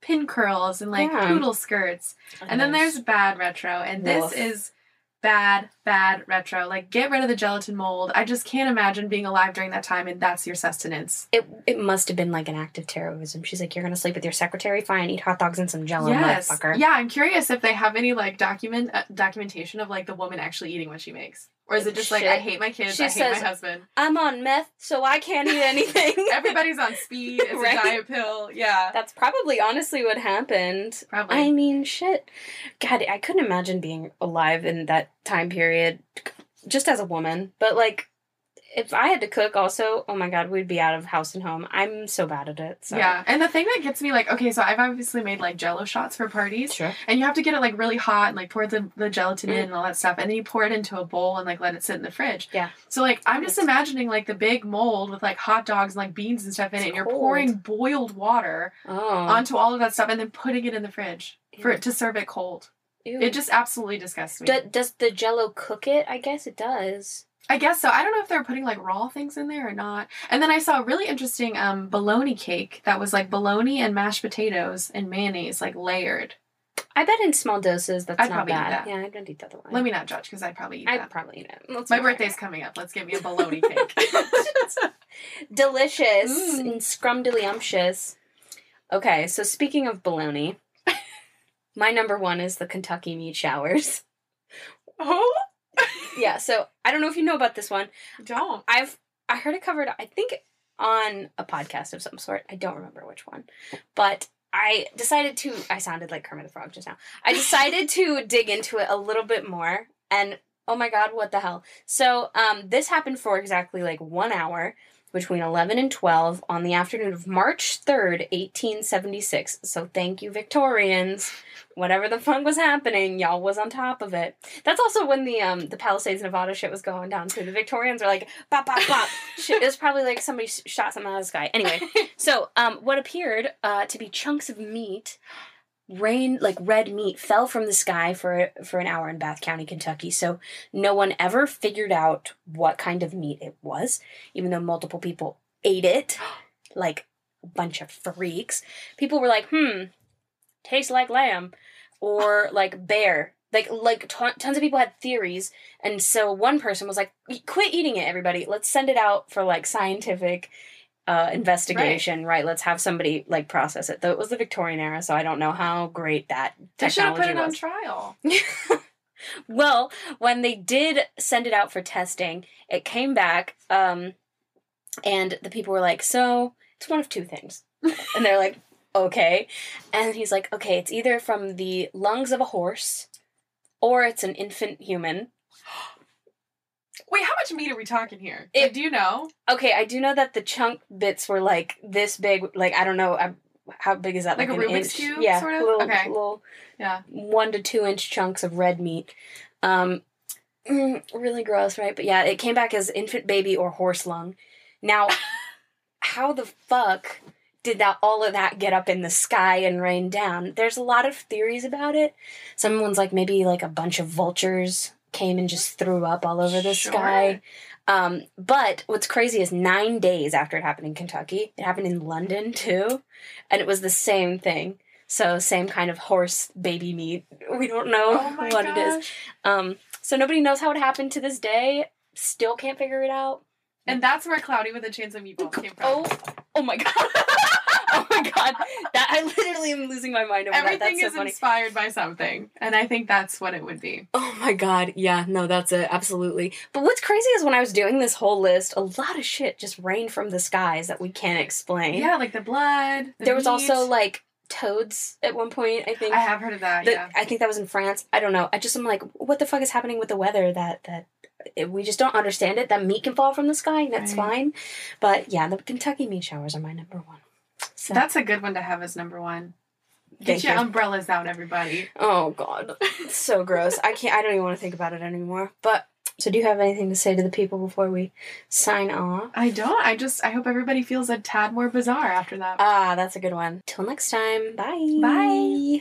pin curls and like
Yeah.
poodle skirts. And then there's bad retro. And this is bad, bad retro. Like get rid of the gelatin mold. I just can't imagine being alive during that time and that's your sustenance.
It, it must have been like an act of terrorism. She's like, you're gonna sleep with your secretary? Fine, eat hot dogs and some jello,
yes.
motherfucker.
Yeah, I'm curious if they have any like document uh, documentation of like the woman actually eating what she makes. Or is it just like I hate my kids,
She
I hate
says-
my husband.
I'm on meth, so I can't eat anything.
Everybody's on speed. It's
Right?
a diet pill. Yeah.
That's probably honestly what happened.
Probably.
I mean, shit. God, I couldn't imagine being alive in that time period just as a woman. But, like, if I had to cook also, oh my God, we'd be out of house and home. I'm so bad at it. So.
Yeah, and the thing that gets me like, okay, so I've obviously made like Jello shots for parties,
Sure.
and you have to get it like really hot and like pour the, the gelatin
Mm.
in and all that stuff, and then you pour it into a bowl and like let it sit in the fridge.
Yeah.
So like I'm just imagining like the big mold with like hot dogs and like beans and stuff in
It's
it. And you're pouring boiled water
Oh.
onto all of that stuff and then putting it in the fridge for it to serve it cold.
Ew.
It just absolutely disgusts me.
Do- does the jello cook it? I guess it does.
I guess so. I don't know if they're putting like raw things in there or not. And then I saw a really interesting um bologna cake that was like bologna and mashed potatoes and mayonnaise like layered.
I bet in small doses that's
I'd
not bad. Yeah, I don't eat that one.
Let me not judge because I'd probably eat
I'd
that.
probably eat it. Let's
My birthday's coming up. Let's give me a bologna cake.
delicious
Mm.
and scrumdiddlyumptious. Okay, so speaking of bologna, my number one is the Kentucky meat showers.
oh,
Yeah, so I don't know if you know about this one.
don't.
I've I heard it covered I think on a podcast of some sort. I don't remember which one. But I decided to I sounded like Kermit the Frog just now. I decided to dig into it a little bit more and oh my god, what the hell. So, um this happened for exactly like 1 hour between 11 and 12 on the afternoon of March 3rd, 1876. So thank you Victorians. Whatever the fuck was happening, y'all was on top of it. That's also when the um the Palisades, Nevada shit was going down too. The Victorians were like bop bop bop. shit, it was probably like somebody shot something out of the sky. Anyway, so um what appeared uh to be chunks of meat, rain like red meat fell from the sky for for an hour in Bath County, Kentucky. So no one ever figured out what kind of meat it was, even though multiple people ate it, like a bunch of freaks. People were like, "Hmm, tastes like lamb," or like bear. Like like ton tons of people had theories, and so one person was like, "E- "Quit eating it, everybody. Let's send it out for like scientific." Uh, investigation, right. Let's have somebody like process it. Though it was the Victorian era, so I don't know how great that
They should have put it on trial.
well, when they did send it out for testing, it came back, um, and the people were like, "So it's one of two things," and they're like, "Okay," and he's like, "Okay, it's either from the lungs of a horse, or it's an infant human."
Wait, how much meat are we talking here?
It-
Like, do you know?
Okay, I do know that the chunk bits were like this big. Like I don't know I, how big is that?
Like a
an
Rubik's
inch?
cube,
yeah,
sort of?
Little,
Okay.
little
Yeah.
one to two inch chunks of red meat. Um, mm, really gross, right? But yeah, it came back as infant baby or horse lung. Now, how the fuck did that all of that get up in the sky and rain down? There's a lot of theories about it. Someone's like maybe like a bunch of vultures came and just threw up all over the
Sure.
sky. Um, but what's crazy is nine days after it happened in Kentucky, it happened in London too, and it was the same thing. So same kind of horse baby meat. We don't know
Oh
what it is. Um, so nobody knows how it happened to this day. Still can't figure it out.
And that's where Cloudy with a Chance of Meatballs came from.
Oh, oh my god. oh my god. That I literally am losing my mind over that.
Everything
That's so
is
funny.
inspired by something. And I think that's what it would be.
Oh my god. Yeah, no, that's it. Absolutely. But what's crazy is when I was doing this whole list, a lot of shit just rained from the skies that we can't explain.
Yeah, like the blood. the
There was also like toads at one point, I think.
I have heard of that,
The-
yeah.
I think that was in France. I don't know. I just am like, what the fuck is happening with the weather that that it, we just don't understand it. That meat can fall from the sky, that's
Right.
fine. But yeah, the Kentucky meat showers are my number one. So
That's a good one to have as number one. Get
Thank
your
you.
umbrellas out, everybody.
oh god, it's so gross. I can't. I don't even want to think about it anymore. But so, do you have anything to say to the people before we sign off?
I don't. I just I hope everybody feels a tad more bizarre after that.
Ah, that's a good one. Till next time. Bye.
Bye.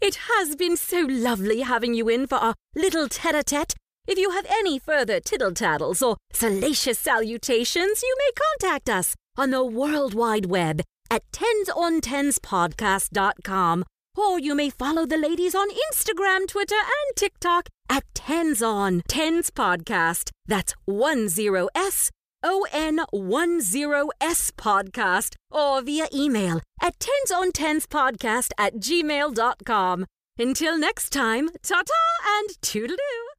It has been so lovely having you in for our little tete-a-tete. If you have any further tittle-tattles or salacious salutations, you may contact us on the World Wide Web at tensontens.podcast.com, or you may follow the ladies on Instagram, Twitter, and TikTok at tensontenspodcast. That's Tens Podcast. That's 10S ON10S podcast or via email at tensontenspodcast at gmail.com. Until next time, ta ta and toodaloo.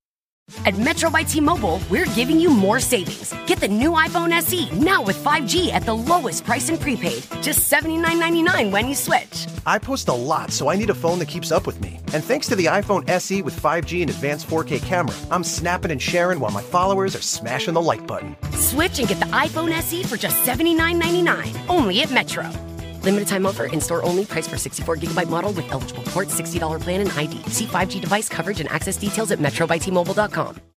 At Metro by T-Mobile, we're giving you more savings. Get the new iPhone SE now with 5G at the lowest price in prepaid, just $79.99 when you switch.
I post a lot, so I need a phone that keeps up with me. And thanks to the iPhone SE with 5G and advanced 4K camera, I'm snapping and sharing while my followers are smashing the like button.
Switch and get the iPhone SE for just $79.99, only at Metro. Limited time offer, in store only, price for 64 gigabyte model with eligible port, $60 plan and ID. See 5G device coverage and access details at metrobyt-mobile.com.